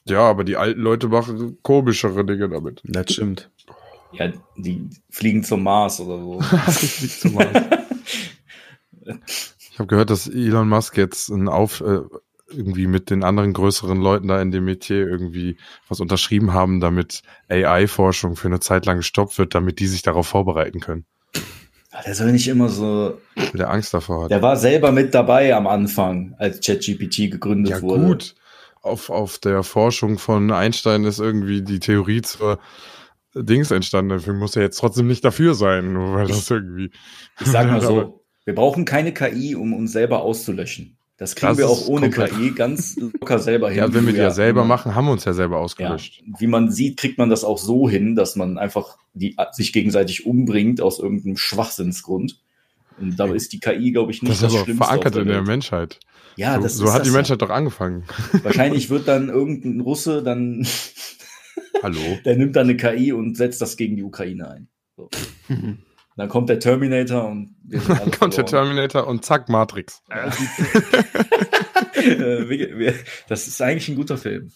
Ja, aber die alten Leute machen komischere Dinge damit. Das stimmt. Ja, die fliegen zum Mars oder so. [LAUGHS] Zum Mars. [LAUGHS] Ich habe gehört, dass Elon Musk jetzt ein Auf äh, irgendwie mit den anderen größeren Leuten da in dem Metier irgendwie was unterschrieben haben, damit AI-Forschung für eine Zeit lang gestoppt wird, damit die sich darauf vorbereiten können. Ja, Der soll nicht immer so. Der Angst davor hat. Der war selber mit dabei am Anfang, als ChatGPT gegründet Ja wurde. gut, auf, auf der Forschung von Einstein ist irgendwie die Theorie zur Dings entstanden. Dafür muss er jetzt trotzdem nicht dafür sein, nur weil das irgendwie. Ich sag mal [LAUGHS] so, wir brauchen keine KI, um uns selber auszulöschen. Das kriegen Das wir auch ohne KI ganz [LAUGHS] locker selber hin. Ja, wenn wir die ja selber machen, haben wir uns ja selber Ja, ausgelöscht. wie man sieht, kriegt man das auch so hin, dass man einfach die, sich gegenseitig umbringt aus irgendeinem Schwachsinnsgrund. Und da ist die KI, glaube ich, nicht Das ist aber Schlimmste verankert in der Welt. Menschheit. Ja, so das so hat das die ja. Menschheit doch angefangen. Wahrscheinlich wird dann irgendein Russe dann, Hallo. [LAUGHS] der nimmt dann eine KI und setzt das gegen die Ukraine ein. So. [LAUGHS] Dann kommt der Terminator und [LAUGHS] alle Kommt der. Terminator und zack, Matrix. [LAUGHS] [LAUGHS] Das ist eigentlich ein guter Film.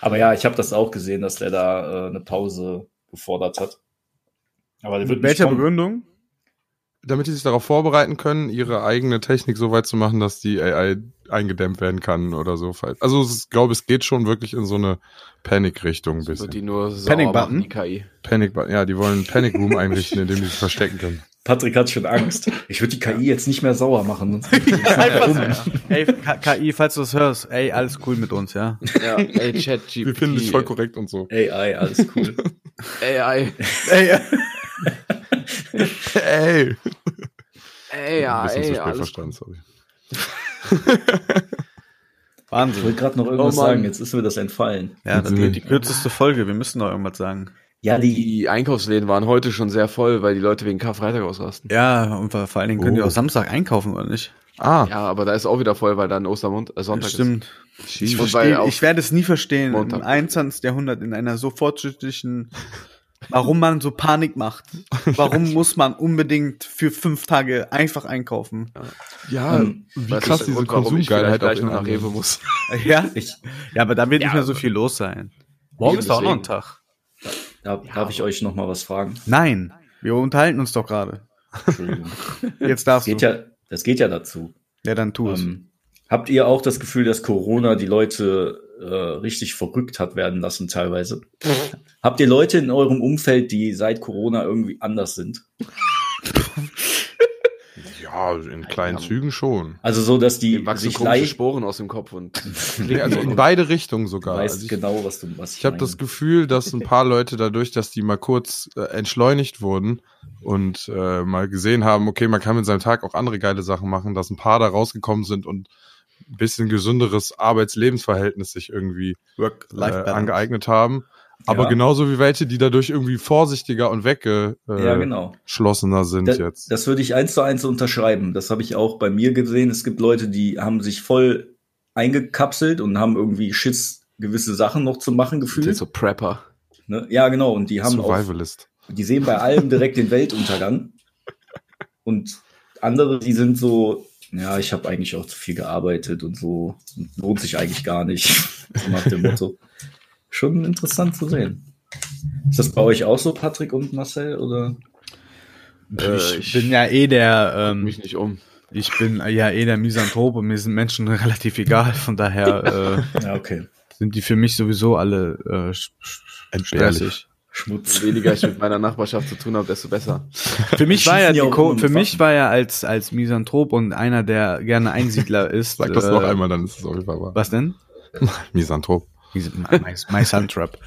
Aber ja, ich habe das auch gesehen, dass der da äh, eine Pause gefordert hat. Aber der wird Mit welcher. Begründung? Damit die sich darauf vorbereiten können, ihre eigene Technik so weit zu machen, dass die AI eingedämmt werden kann oder so. Also ich glaube, es geht schon wirklich in so eine Panic-Richtung ein Wird die bisschen. nur Panic Button? die KI. Panic, ja, die wollen einen Panic Room einrichten, in dem die sich verstecken können. Patrick hat schon Angst. Ich würde die KI jetzt nicht mehr sauer machen. Sonst [LAUGHS] Ey, K- KI, falls du das hörst, ey, alles cool mit uns, ja. Ja, ey, ChatGPT. Wir finden dich voll korrekt und so. AI, alles cool. AI. Ey, äh, Ey! Ey, ja, [LAUGHS] bisschen ey, alles verstanden, sorry. [LAUGHS] [LAUGHS] Ich Wahnsinn. wollte gerade noch irgendwas Oh sagen, jetzt ist mir das entfallen. Ja, das wird die kürzeste Folge, wir müssen noch irgendwas sagen. Ja, die, Die Einkaufsläden waren heute schon sehr voll, weil die Leute wegen Karfreitag ausrasten. Ja, und vor allen Dingen können die Oh. auch Samstag einkaufen, oder nicht? Ah, Ja, aber da ist auch wieder voll, weil dann Ostermond, äh, Sonntag Stimmt. ist. Ich, weil auch ich werde es nie verstehen, Montag. im 21. Jahrhundert in einer so fortschrittlichen, warum man so Panik macht. Warum [LAUGHS] muss man unbedingt für fünf Tage einfach einkaufen? ja, Ähm, wie Das krass diese Grund, Konsumgeilheit auch noch nach Rewe muss. [LAUGHS] Ja, ich, ja aber da wird Ja, nicht mehr so aber- viel los sein. Morgen ist auch noch ein. Tag. da, darf ich euch noch mal was fragen? Nein, wir unterhalten uns doch gerade. Entschuldigung. [LAUGHS] Jetzt Das darfst du. geht ja, das geht ja dazu. ja, dann tu es. Ähm, habt ihr auch das Gefühl, dass Corona die Leute äh, richtig verrückt hat werden lassen teilweise? habt ihr Leute in eurem Umfeld, die seit Corona irgendwie anders sind? [LAUGHS] Ja, in kleinen Zügen schon. Also so, dass die Dem wachsen sich komische leicht, Sporen aus dem Kopf und [LAUGHS] Nee, also in beide Richtungen sogar. weißt Also ich genau, was du was ich habe meine. das Gefühl, dass ein paar Leute dadurch, dass die mal kurz äh, entschleunigt wurden und äh, mal gesehen haben, okay, man kann mit seinem Tag auch andere geile Sachen machen, dass ein paar da rausgekommen sind und ein bisschen gesünderes Arbeits-Lebensverhältnis sich irgendwie äh, angeeignet haben. Aber Ja. genauso wie welche, die dadurch irgendwie vorsichtiger und weggeschlossener ja, genau. sind Das, jetzt. das würde ich eins zu eins unterschreiben. Das habe ich auch bei mir gesehen. Es gibt Leute, die haben sich voll eingekapselt und haben irgendwie Schiss, gewisse Sachen noch zu machen sind gefühlt. so Prepper. Ne? Ja, genau. Und die haben auch, Survivalist. die sehen bei allem direkt den Weltuntergang. [LAUGHS] Und andere, die sind so, ja, ich habe eigentlich auch zu viel gearbeitet und so und lohnt sich eigentlich gar nicht. [LAUGHS] So nach dem Motto. Schon interessant zu sehen. Ist das bei euch auch so, Patrick und Marcel? Oder? Äh, ich bin ja eh der, ähm, mich nicht um. ich bin ja eh der Misanthrop und mir sind Menschen [LAUGHS] relativ egal. Von daher äh, Ja, okay. sind die für mich sowieso alle äh, Entbehrlich. Schmutz. Je weniger ich mit meiner Nachbarschaft zu tun habe, desto besser. Für mich war ja, für mich war ja als als Misanthrop und einer, der gerne Einsiedler [LAUGHS] ist. Sag das äh, noch einmal, dann ist es auf jeden Fall wahr. Was denn? [LAUGHS] Misanthrop. Maisantrap.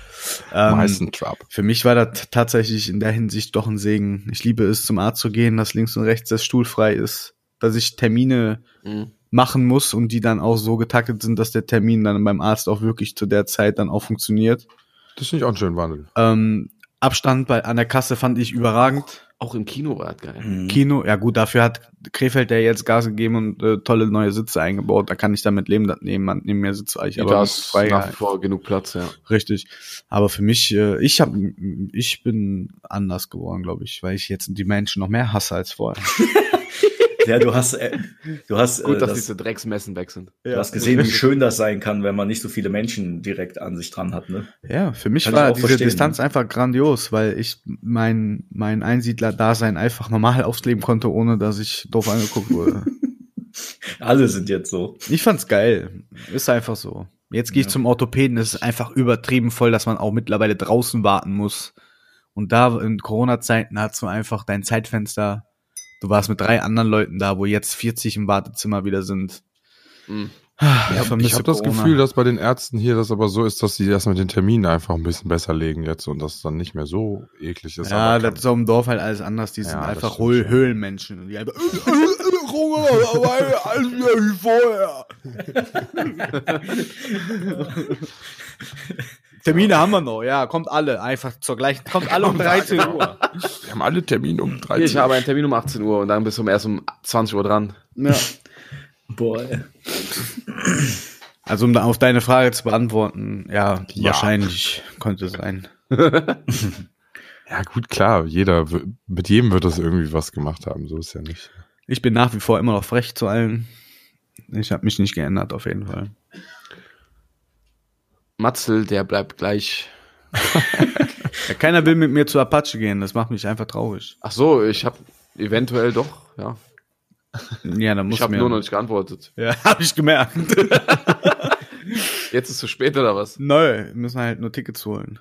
Ähm, Meisten Trap. Für mich war das tatsächlich in der Hinsicht doch ein Segen. Ich liebe es, zum Arzt zu gehen, dass links und rechts der Stuhl frei ist, dass ich Termine Mhm. machen muss und die dann auch so getaktet sind, dass der Termin dann beim Arzt auch wirklich zu der Zeit dann auch funktioniert. Das finde ich auch einen schönen Wandel. Ähm, Abstand bei, an der Kasse fand ich überragend. Auch im Kino war das geil. Mhm. Kino, ja gut, dafür hat Krefeld ja jetzt Gas gegeben und äh, tolle neue Sitze eingebaut. Da kann ich damit leben, dass neben, neben mir sitze ich aber da ist nach Freiheit. wie vor genug Platz, ja. Richtig. Aber für mich, äh, ich hab, ich bin anders geworden, glaube ich, weil ich jetzt die Menschen noch mehr hasse als vorher. [LAUGHS] Ja, du hast, äh, du hast, Gut, äh, dass das, diese Drecksmessen weg sind. du hast gesehen, wie schön das sein kann, wenn man nicht so viele Menschen direkt an sich dran hat, ne? Ja, für mich Kann war diese verstehen, Distanz einfach grandios, weil ich mein, mein Einsiedler-Dasein einfach normal ausleben konnte, ohne dass ich doof angeguckt wurde. [LAUGHS] Alle sind jetzt so. ich fand's geil. Ist einfach so. Jetzt gehe ich Ja. zum Orthopäden, es ist einfach übertrieben voll, dass man auch mittlerweile draußen warten muss. Und da in Corona-Zeiten hast du einfach dein Zeitfenster. Du warst mit drei anderen Leuten da, wo jetzt 40 im Wartezimmer wieder sind. Mhm. Ich habe hab das Gefühl, dass bei den Ärzten hier das aber so ist, dass sie das mit den Terminen einfach ein bisschen besser legen jetzt und das dann nicht mehr so eklig ist. Ja, aber das ist auch im Dorf halt alles anders. Die sind Ja, das einfach. Höhlenmenschen. Und die einfach, alles wieder wie vorher. [LAUGHS] Termine haben wir noch, ja, kommt alle, einfach zur gleichen, kommt alle um [LAUGHS] 13 Uhr. wir haben alle Termine um 13 Hier, ich habe einen Termin um 18 Uhr und dann bist du erst um 20 Uhr dran. Ja. Boah, ey. Also um auf deine Frage zu beantworten, ja, Ja. wahrscheinlich konnte sein. [LAUGHS] Ja, gut, klar, jeder, mit jedem wird das irgendwie was gemacht haben, so ist ja nicht. Ich bin nach wie vor immer noch frech zu allen. Ich habe mich nicht geändert, auf jeden Fall. Matzel, der bleibt gleich. Ja, keiner will mit mir zu Apache gehen, das macht mich einfach traurig. Ach so, ich habe eventuell doch, ja. Ja, dann muss Ich habe mir. nur noch nicht geantwortet. ja, [LAUGHS] habe ich gemerkt. Jetzt ist es zu spät oder was? Nö, wir müssen halt nur Tickets holen.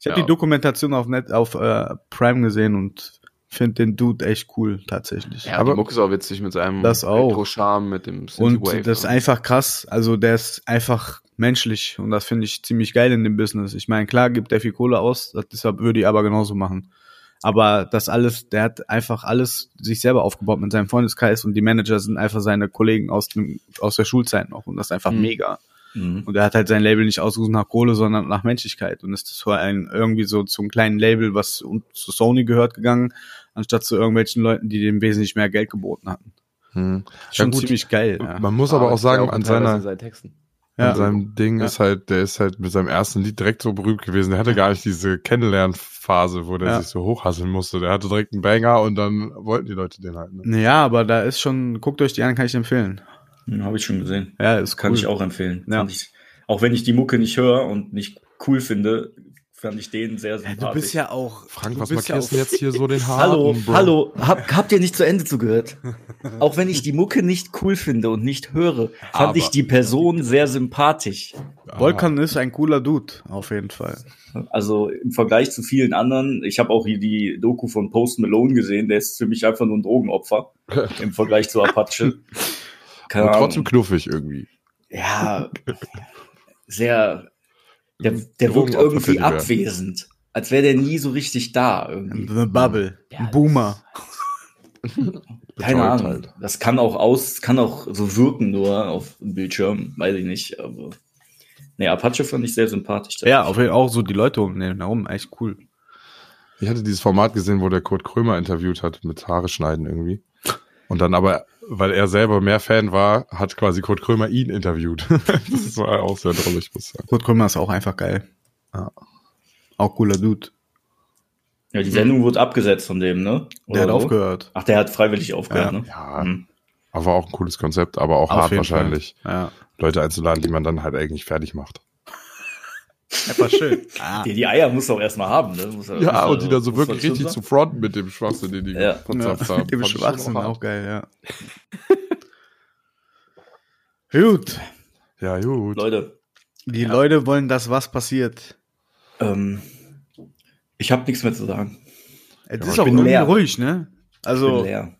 Ich habe Ja. die Dokumentation auf Net auf äh, Prime gesehen und finde den Dude echt cool tatsächlich. Ja, Aber- die Mucke ist auch witzig mit seinem Das auch. Retro-Charme, mit dem und Synthwave. das ist einfach krass. Also der ist einfach menschlich und das finde ich ziemlich geil in dem Business. Ich meine, klar gibt der viel Kohle aus, das deshalb würde ich aber genauso machen. Aber das alles, der hat einfach alles sich selber aufgebaut mit seinem Freundeskreis und die Manager sind einfach seine Kollegen aus dem aus der Schulzeit noch und das ist einfach Mhm. mega. Mhm. Und er hat halt sein Label nicht ausgesucht nach Kohle, sondern nach Menschlichkeit. Und ist so ein, irgendwie so zum kleinen Label, was zu Sony gehört, gegangen, anstatt zu irgendwelchen Leuten, die dem wesentlich mehr Geld geboten hatten. Hm. Schon gut, ziemlich geil. Ja. Man muss aber auch sagen, an seiner, Texten. an Ja. seinem Ding Ja. ist halt, der ist halt mit seinem ersten Lied direkt so berühmt gewesen. Der hatte gar nicht diese Kennenlernphase, wo der Ja. sich so hochhasseln musste. Der hatte direkt einen Banger und dann wollten die Leute den halt. Ne? Ja, aber da ist schon, guckt euch die an, kann ich empfehlen. Hm, Habe ich schon gesehen. Ja, ist Kann cool. ich auch empfehlen. Ja. Ich, auch wenn ich die Mucke nicht höre und nicht cool finde, fand ich den sehr Ja, sympathisch. du bist ja auch. Frank, was markierst du ja jetzt hier so den [LAUGHS] Haaren? Hallo, Bro? hallo, hab, habt ihr nicht zu Ende zugehört? [LAUGHS] Auch wenn ich die Mucke nicht cool finde und nicht höre, fand Aber- ich die Person sehr sympathisch. Ah, Volkan ist ein cooler Dude, auf jeden Fall. Also im Vergleich zu vielen anderen, ich habe auch hier die Doku von Post Malone gesehen, der ist für mich einfach nur ein Drogenopfer [LAUGHS] im Vergleich zu Apache. Keine Aber trotzdem knuffig irgendwie. Ja, sehr, der, der wirkt irgendwie abwesend. Als wäre der nie so richtig da irgendwie. The Bubble. Ja, ein Boomer. [LAUGHS] Keine Ahnung. halt. Das kann auch aus, kann auch so wirken nur auf dem Bildschirm, weiß ich nicht, aber. Nee, Apache fand ich sehr sympathisch. Ja, auf jeden Fall auch so die Leute um den herum, echt cool. Ich hatte dieses Format gesehen, wo der Kurt Krömer interviewt hat mit Haare schneiden irgendwie. Und dann aber, weil er selber mehr Fan war, hat quasi Kurt Krömer ihn interviewt. [LAUGHS] das war auch sehr drollig, muss ich sagen. Kurt Krömer ist auch einfach geil. Ja. Auch cooler Dude. Ja, die Sendung wurde abgesetzt von dem, ne? Der hat Oder so? aufgehört. Ach, der hat freiwillig aufgehört, Ja. ne? Ja, Hm. aber auch ein cooles Konzept, aber auch Auf hart wahrscheinlich. Ja. Leute einzuladen, die man dann halt eigentlich fertig macht. Einfach schön. [LAUGHS] ah. Die, die Eier muss auch erstmal haben, ne? Muss muss Ja, er- und die dann so muss wirklich richtig zu fronten mit dem Schwachsinn, den die Ja. verzapft Ja, haben. [LAUGHS] dem Fand ich Schwachsinn hart. auch geil, ja. [LAUGHS] Gut. Ja, gut. Leute, Die Leute wollen, dass was passiert. ähm, ich habe nichts mehr zu sagen. Es Ja, ist ich auch bin irgendwie leer. ruhig, ne? Ich bin Also, leer.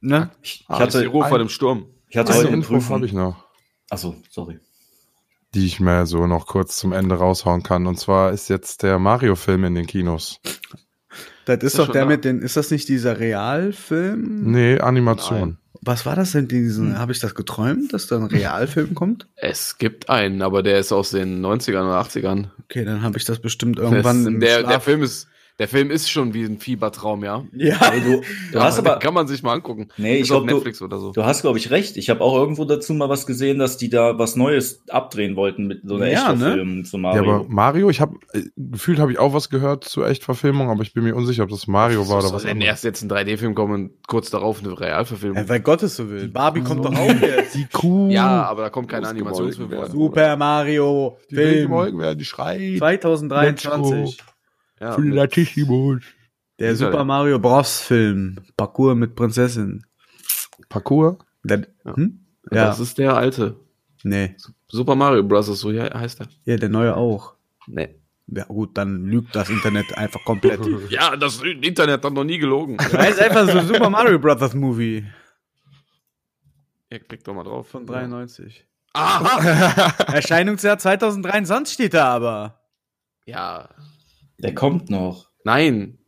ne? Ich, ich Ah, hatte, ist die Ruhe vor dem Sturm. ich hatte heute eine Info habe Prüfung. ich noch, Achso, sorry. Die ich mir so noch kurz zum Ende raushauen kann. Und zwar ist jetzt der Mario-Film in den Kinos. Das ist Ist doch der da. mit den, ist das nicht dieser Realfilm? Nee, Animation. Nein. Was war das denn, diesen, habe ich das geträumt, dass da ein Realfilm [LAUGHS] kommt? Es gibt einen, aber der ist aus den 90ern oder 80ern. Okay, dann habe ich das bestimmt Das, irgendwann im der, Schlaf, der Film ist, Der Film ist schon wie ein Fiebertraum, ja. Ja. Ey, du, du hast Den aber, kann man sich mal angucken. nee, Ist ich glaube, du, Netflix oder so. du hast, glaube ich, recht. Ich habe auch irgendwo dazu mal was gesehen, dass die da was Neues abdrehen wollten mit so einer Ja, Echtverfilmung zu Ja, Mario. aber Mario, ich habe gefühlt habe ich auch was gehört zur Echtverfilmung, aber ich bin mir unsicher, ob das Mario war oder was anderes. erst jetzt ein 3D-Film kommen und kurz darauf eine Realverfilmung? Ja, weil Gottes so will. Barbie kommt doch auch [LAUGHS] jetzt. Die Kuh. Ja, aber da kommt kein Ausgemolken Animationsfilm werden. vor. Super Mario die will Film gemolken werden, die schreit. 2023. Ja, Für Latissimos. Der Super Mario Bros. Film. Parcours mit Prinzessin. Parcours? Der, Ja. hm? ja. Ja, Das ist der alte. nee. Super Mario Bros. so heißt er. Ja, der neue auch. Nee. Ja gut, dann lügt das Internet einfach komplett. [LAUGHS] Ja, das Internet hat noch nie gelogen. [LAUGHS] Da ist einfach so Super Mario Brothers Movie Ja, klick doch mal drauf. von 93. Aha! [LAUGHS] Erscheinungsjahr 2023 steht da aber. Ja. Der kommt noch. Nein.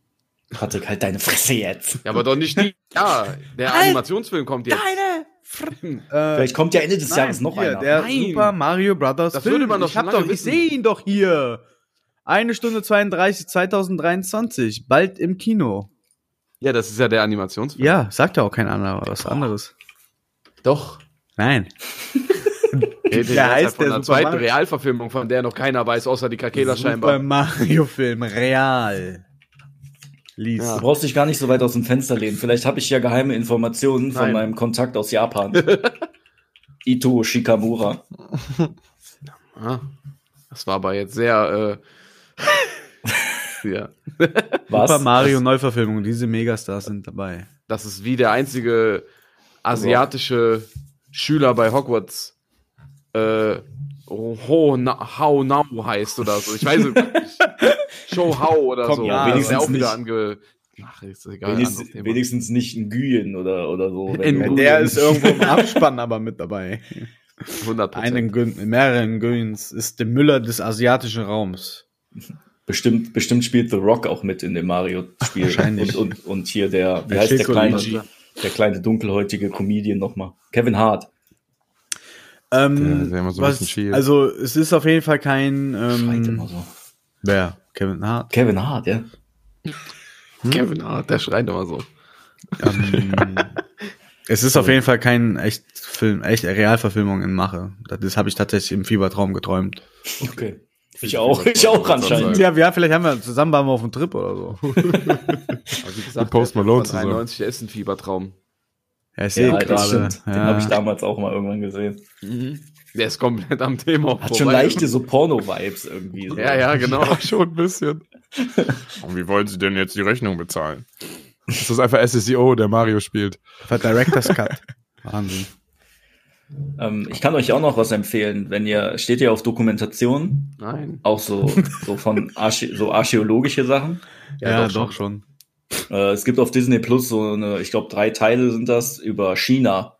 Patrick, halt deine Fresse jetzt. Ja, aber doch nicht die. Ja, der Halt Animationsfilm kommt jetzt. Äh, Vielleicht kommt ja Ende des Jahres noch hier, einer. Der Nein. Super Mario Brothers Das Film. würde man doch ich hab doch, ich sehe ihn doch hier. Eine Stunde 32, 2023. Bald im Kino. Ja, das ist ja der Animationsfilm. Ja, sagt ja auch kein anderer, was anderes. Doch. Nein. [LAUGHS] [LAUGHS] Der, Der heißt von der einer Super zweiten Mario. Realverfilmung, von der noch keiner weiß, außer die Kakela Super scheinbar. Mario Film, real. Lies. Du brauchst dich gar nicht so weit aus dem Fenster lehnen. Vielleicht habe ich ja geheime Informationen von Nein. meinem Kontakt aus Japan. [LAUGHS] Ito Shikamura. Das war aber jetzt sehr. Äh, [LAUGHS] ja. Was? Super Mario Neuverfilmung, diese Megastars sind dabei. Das ist wie der einzige asiatische Schüler bei Hogwarts. Äh, Ho, na, How Now heißt oder so. Ich weiß nicht. [LAUGHS] Show How oder Komm, so. ja, Der wenigstens auch wieder nicht. ange. Ach, ist egal. Wenigstens, wenigstens nicht ein Güyen oder, oder so. Nguyen. Der ist irgendwo im Abspann aber mit dabei. 100 Einen Gün, mehreren Güns ist der Müller des asiatischen Raums. bestimmt, bestimmt spielt The Rock auch mit in dem Mario-Spiel. Wahrscheinlich. Und, und, und hier der, wie Der heißt der Schildkröten- kleine, der kleine dunkelhäutige Comedian nochmal? Kevin Hart. Ähm, immer so ein was, also es ist auf jeden Fall kein Schreit immer ähm, so. wer? Kevin Hart. Kevin Hart, ja. Kevin Hart, der schreit immer so. Ähm, [LAUGHS] es ist auf jeden Fall kein echt Film, echt Realverfilmung in Mache. Das habe ich tatsächlich im Fiebertraum geträumt. Okay. Ich auch, ich auch anscheinend. Ja, ja, vielleicht haben wir zusammen waren wir auf einem Trip oder so. [LAUGHS] Wie gesagt, Post Malone zusammen. 93 der ist ein Fiebertraum. Ja, ich sehe Ja, das gerade. stimmt. Den Ja. habe ich damals auch mal irgendwann gesehen. Der ist komplett am Thema. Hat schon leichte so Porno-Vibes irgendwie. So. Ja, ja, genau. [LAUGHS] Ja, schon ein bisschen. Und wie wollen sie denn jetzt die Rechnung bezahlen? Das ist einfach SSEO, der Mario spielt. Für Director's Cut. [LAUGHS] Wahnsinn. Ähm, ich kann euch auch noch was empfehlen, wenn ihr, steht ihr auf Dokumentation, Nein. auch so, so von [LAUGHS] Archä so archäologische Sachen. Ja, Ja, doch doch, schon. Äh, es gibt auf Disney Plus so eine, ich glaube, drei Teile sind das über China.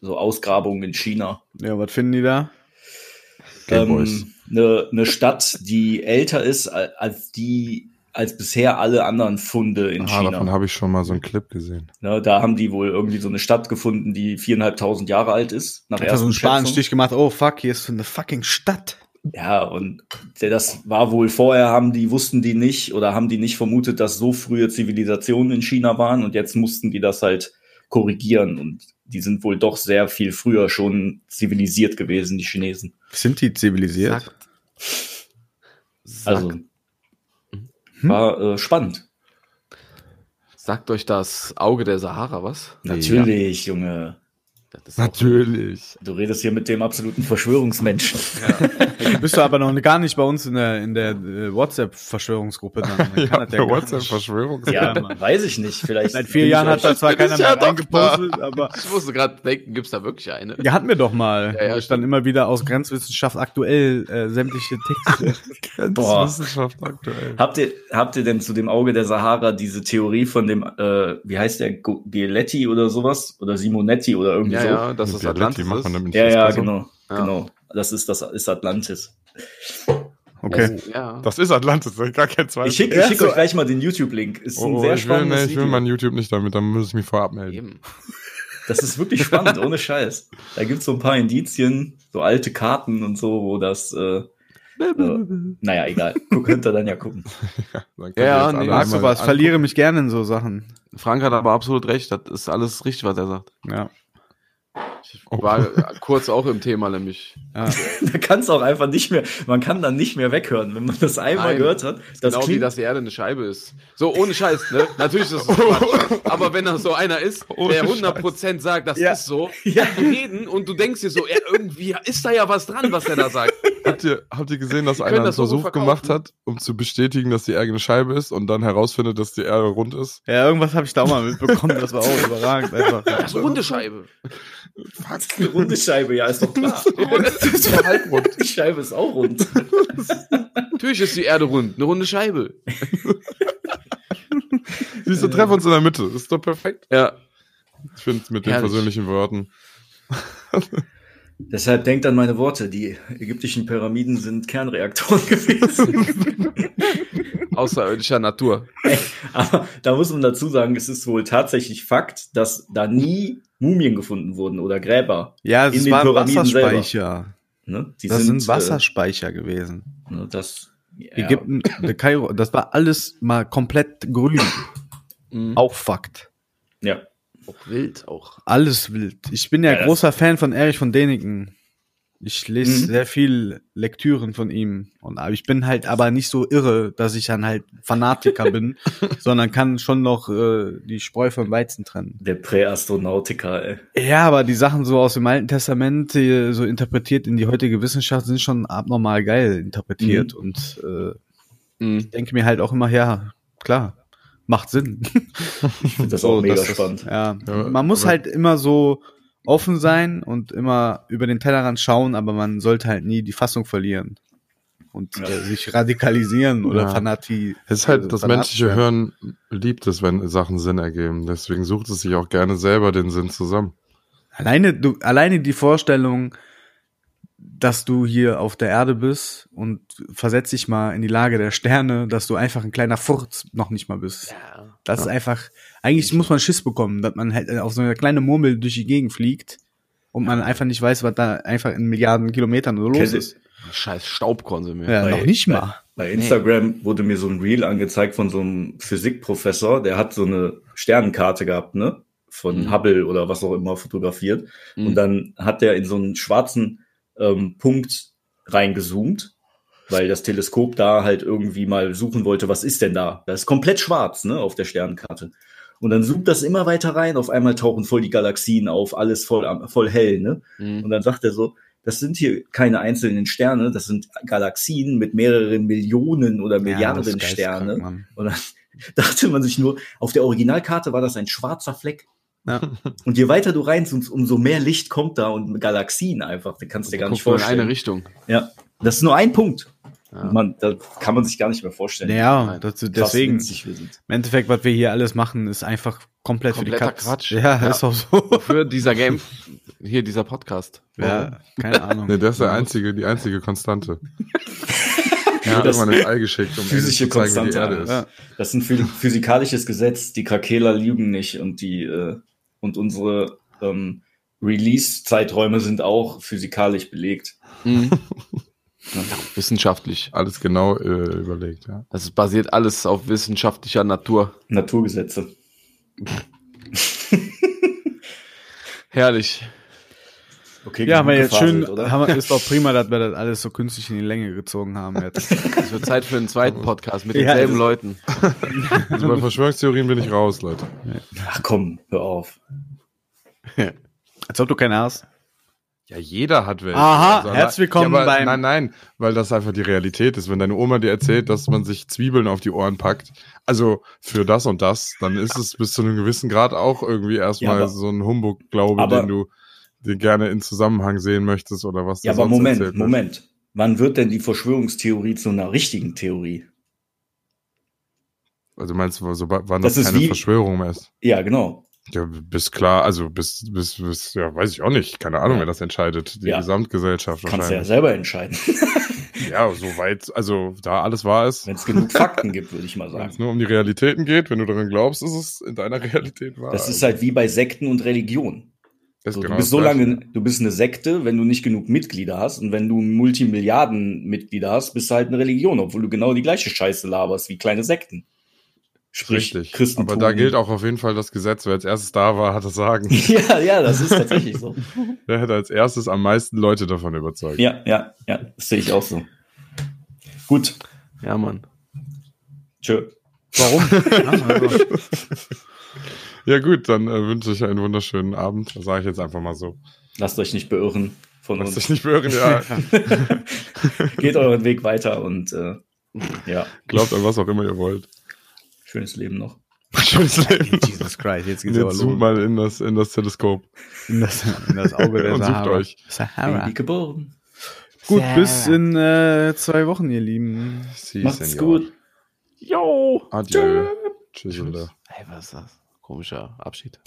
So Ausgrabungen in China. Ja, was finden die da? Ähm, eine, eine Stadt, die älter ist al- als die, als bisher alle anderen Funde in Ah, davon China. habe ich schon mal so einen Clip gesehen. Ne, da haben die wohl irgendwie so eine Stadt gefunden, die viereinhalbtausend Jahre alt ist. Nach Einfach so einen. Spanenstich gemacht. Oh fuck, hier ist so eine fucking Stadt. Ja, und das war wohl vorher, haben die, wussten die nicht oder haben die nicht vermutet, dass so frühe Zivilisationen in China waren und jetzt mussten die das halt korrigieren und die sind wohl doch sehr viel früher schon zivilisiert gewesen, die Chinesen. Sind die zivilisiert? Sagt. Also war äh, spannend. Sagt euch das Auge der Sahara was? Natürlich, Junge. Das ist auch- Natürlich. Du redest hier mit dem absoluten Verschwörungsmenschen. [LAUGHS] Bist du aber noch gar nicht bei uns in der, in der äh, WhatsApp-Verschwörungsgruppe. Dann, dann [LAUGHS] Ja, das ja weiß ich nicht. Vielleicht Seit vier Jahren hat da zwar keiner mehr reingepostet, aber Ich musste gerade denken, gibt's da wirklich eine? ja, hatten wir doch mal. Ja, ja, dann immer wieder aus Grenzwissenschaft aktuell äh, sämtliche Texte. [LAUGHS] Boah. Wissenschaft aktuell. Habt ihr, habt ihr denn zu dem Auge der Sahara diese Theorie von dem, äh, wie heißt der, Gieletti oder sowas? Oder Simonetti oder irgendwie Ja, so? ja, dass das Atlantis ist. damit Ja, ja, genau. Ja. Genau. Das ist das ist Atlantis. Okay. Ja. Das ist Atlantis, gar kein Zweifel. Ich schicke ich schick euch gleich mal den YouTube-Link. Ist ein oh, sehr ich, will, spannendes nee, ich will Video. mein YouTube nicht damit, dann muss ich mich vorab melden. Eben. Das ist wirklich spannend, ohne Scheiß. Da gibt's so ein paar Indizien, so alte Karten und so, wo das, äh, Äh, naja, egal. Du könnt ihr dann ja gucken. [LAUGHS] Ja, ja, Mag einmal sowas, angucken. verliere mich gerne in so Sachen. Frank hat aber absolut recht. Das ist alles richtig, was er sagt. Ja. Ich war [LAUGHS] kurz auch im Thema nämlich. ja. [LAUGHS] [LAUGHS] Da kann es auch einfach nicht mehr, man kann dann nicht mehr weghören, wenn man das einmal Nein, gehört hat. Das genau wie dass die Erde eine Scheibe ist. So, ohne Scheiß, ne? Natürlich ist das Quatsch. Aber wenn da so einer ist, Ohne der 100% sagt, das Ja. ist so, Ja. reden und du denkst dir so, ja, irgendwie ist da ja was dran, was er da sagt. Habt ihr, habt ihr gesehen, dass Die einer einen das so Versuch gemacht hat, um zu bestätigen, dass die Erde eine Scheibe ist und dann herausfindet, dass die Erde rund ist? ja, irgendwas habe ich da auch mal mitbekommen, das war auch überragend einfach. Das ist eine runde Scheibe. eine runde Scheibe, ja, ist doch klar. [LAUGHS] Das ist ja halbrund. Die Scheibe ist auch rund. Natürlich ist die Erde rund, eine runde Scheibe. [LAUGHS] Siehst du, treff uns in der Mitte. Ist doch perfekt. Ja. Ich finde mit den Herrlich. persönlichen Worten. [LAUGHS] Deshalb denkt an meine Worte. Die ägyptischen Pyramiden sind Kernreaktoren gewesen. Außerirdischer Natur. Aber da muss man dazu sagen, es ist wohl tatsächlich Fakt, dass da nie Mumien gefunden wurden oder Gräber. Ja, In es den war Pyramiden Wasserspeicher. Ne? Die Das sind, Wasserspeicher gewesen. Äh, ne, das, ja, Ägypten, der Kairo, das war alles mal komplett grün. Mhm. Auch Fakt. ja. Auch wild, auch. Alles wild. Ich bin ja, Ja, großer Fan von Erich von Däniken. Ich lese Mhm. sehr viel Lektüren von ihm. Und aber ich bin halt aber nicht so irre, dass ich dann halt Fanatiker bin, [LAUGHS] sondern kann schon noch äh, die Spreu vom Weizen trennen. Der Präastronautiker, ey. Ja, aber die Sachen so aus dem Alten Testament, die so interpretiert in die heutige Wissenschaft, sind schon abnormal geil interpretiert. Mhm. Und äh, Mhm. ich denke mir halt auch immer, ja, klar, macht Sinn. Ich finde das [LAUGHS] auch mega spannend. ja, Ja, man muss halt immer so offen sein und immer über den Tellerrand schauen, aber man sollte halt nie die Fassung verlieren und Ja. äh, sich radikalisieren oder Ja. fanati. Es ist halt, also das menschliche. Hören liebt es, wenn Sachen Sinn ergeben. Deswegen sucht es sich auch gerne selber den Sinn zusammen. Alleine, du, alleine die Vorstellung, dass du hier auf der Erde bist und versetz dich mal in die Lage der Sterne, dass du einfach ein kleiner Furz noch nicht mal bist. Ja. Das ist einfach, eigentlich muss man Schiss bekommen, dass man halt auf so einer kleinen Murmel durch die Gegend fliegt und man einfach nicht weiß, was da einfach in Milliarden Kilometern so los Kennt ist. Scheiß wir. Ja, Bei- noch nicht mal. Bei Instagram wurde mir so ein Reel angezeigt von so einem Physikprofessor, der hat so eine Sternenkarte gehabt, ne? Von Mhm. Hubble oder was auch immer fotografiert. Mhm. Und dann hat der in so einen schwarzen ähm, Punkt reingezoomt, weil das Teleskop da halt irgendwie mal suchen wollte, was ist denn da? Das ist komplett schwarz, ne, auf der Sternenkarte. Und dann zoomt das immer weiter rein, auf einmal tauchen voll die Galaxien auf, alles voll, voll hell, ne? Und Mhm. dann sagt er so, das sind hier keine einzelnen Sterne, das sind Galaxien mit mehreren Millionen oder Milliarden geisteskrank, Sterne. Mann. Und dann [LAUGHS] dachte man sich nur, auf der Originalkarte war das ein schwarzer Fleck. Ja. Und je weiter du reinzoomst, umso mehr Licht kommt da und Galaxien einfach. Das kannst du dir gar nicht nur in vorstellen. eine Richtung. Ja, das ist nur ein Punkt. Ja. Man, da kann man sich gar nicht mehr vorstellen. Ja, das, deswegen, im Endeffekt, was wir hier alles machen, ist einfach komplett für Kompletter die Katz. Quatsch. Ja, Ja. ist auch so. Für dieser Game, hier dieser Podcast. Ja, keine Ahnung. [LAUGHS] Nee, der ist der einzige, die einzige Konstante. [LAUGHS] Ja, das irgendwann ins All geschickt, um physische zu zeigen, wie die Konstante. Erde ist. Ja. Das ist ein phy- physikalisches Gesetz. Die Krakeler lügen nicht und die äh, und unsere ähm, Release-Zeiträume sind auch physikalisch belegt. Mhm. [LAUGHS] Ja, [LAUGHS] wissenschaftlich. Alles genau äh, überlegt, ja. Das basiert alles auf wissenschaftlicher Natur. Naturgesetze. [LAUGHS] Herrlich. Okay, Ja, haben wir jetzt schön, oder? haben ist doch [LAUGHS] prima, dass wir das alles so künstlich in die Länge gezogen haben jetzt. Es wird Zeit für einen zweiten Podcast mit Ja, denselben das- Leuten. Also bei Verschwörungstheorien bin ich raus, Leute. Ach komm, hör auf. Als ob du keine hast. Ja, jeder hat welche. Aha, alle- herzlich willkommen ja, aber beim- Nein, nein, weil das einfach die Realität ist. Wenn deine Oma dir erzählt, dass man sich Zwiebeln auf die Ohren packt, also für das und das, dann ist es bis zu einem gewissen Grad auch irgendwie erstmal Ja, aber- so ein Humbug-Glaube, den du den gerne in Zusammenhang sehen möchtest oder was Ja, dir aber Moment. Moment. Wann wird denn die Verschwörungstheorie zu einer richtigen Theorie? Also meinst du, so, wann Das das, ist keine wie- Verschwörung mehr ist? Ja, genau. Ja, bis klar, also bis, bis, bis, ja, weiß ich auch nicht. Keine Ahnung, Ja. wer das entscheidet. Die Ja. Gesamtgesellschaft Kannst du ja wahrscheinlich. selber entscheiden. [LAUGHS] Ja, soweit, also da alles wahr ist. Wenn es genug Fakten gibt, würde ich mal Wenn es sagen. nur um die Realitäten geht, wenn du daran glaubst, ist es in deiner Realität wahr. Das ist halt wie bei Sekten und Religion. So, genau du bist so lange, du bist eine Sekte, wenn du nicht genug Mitglieder hast und wenn du Multimilliarden-Mitglieder hast, bist du halt eine Religion, obwohl du genau die gleiche Scheiße laberst wie kleine Sekten. Sprich, Richtig. Christentum. Aber da gilt auch auf jeden Fall das Gesetz. Wer als erstes da war, hat das Sagen. [LAUGHS] ja, ja, das ist tatsächlich so. [LAUGHS] Wer hat als erstes am meisten Leute davon überzeugt? Ja, ja, ja, das sehe ich auch so. Gut, Ja, Mann. tschö. Warum? ja, [LAUGHS] Ja gut, dann äh, wünsche ich einen wunderschönen Abend. Das sage ich jetzt einfach mal so. Lasst euch nicht beirren von Lass uns. dich nicht beirren, ja. Geht euren Weg weiter und äh, ja, Glaubt an was auch immer ihr wollt. Schönes Leben noch. Schönes Leben. Jesus Christ, jetzt geht's aber Jetzt zoom los. mal in das, in das Teleskop. In das, in das Auge der [LAUGHS] Und sucht Sahara. euch. Sahara. Baby geboren. Gut, bis in äh, zwei Wochen, ihr Lieben. Si, Macht's senor. gut. Yo! Adieu. Tschüss. Ey, was ist das? Komischer Abschied.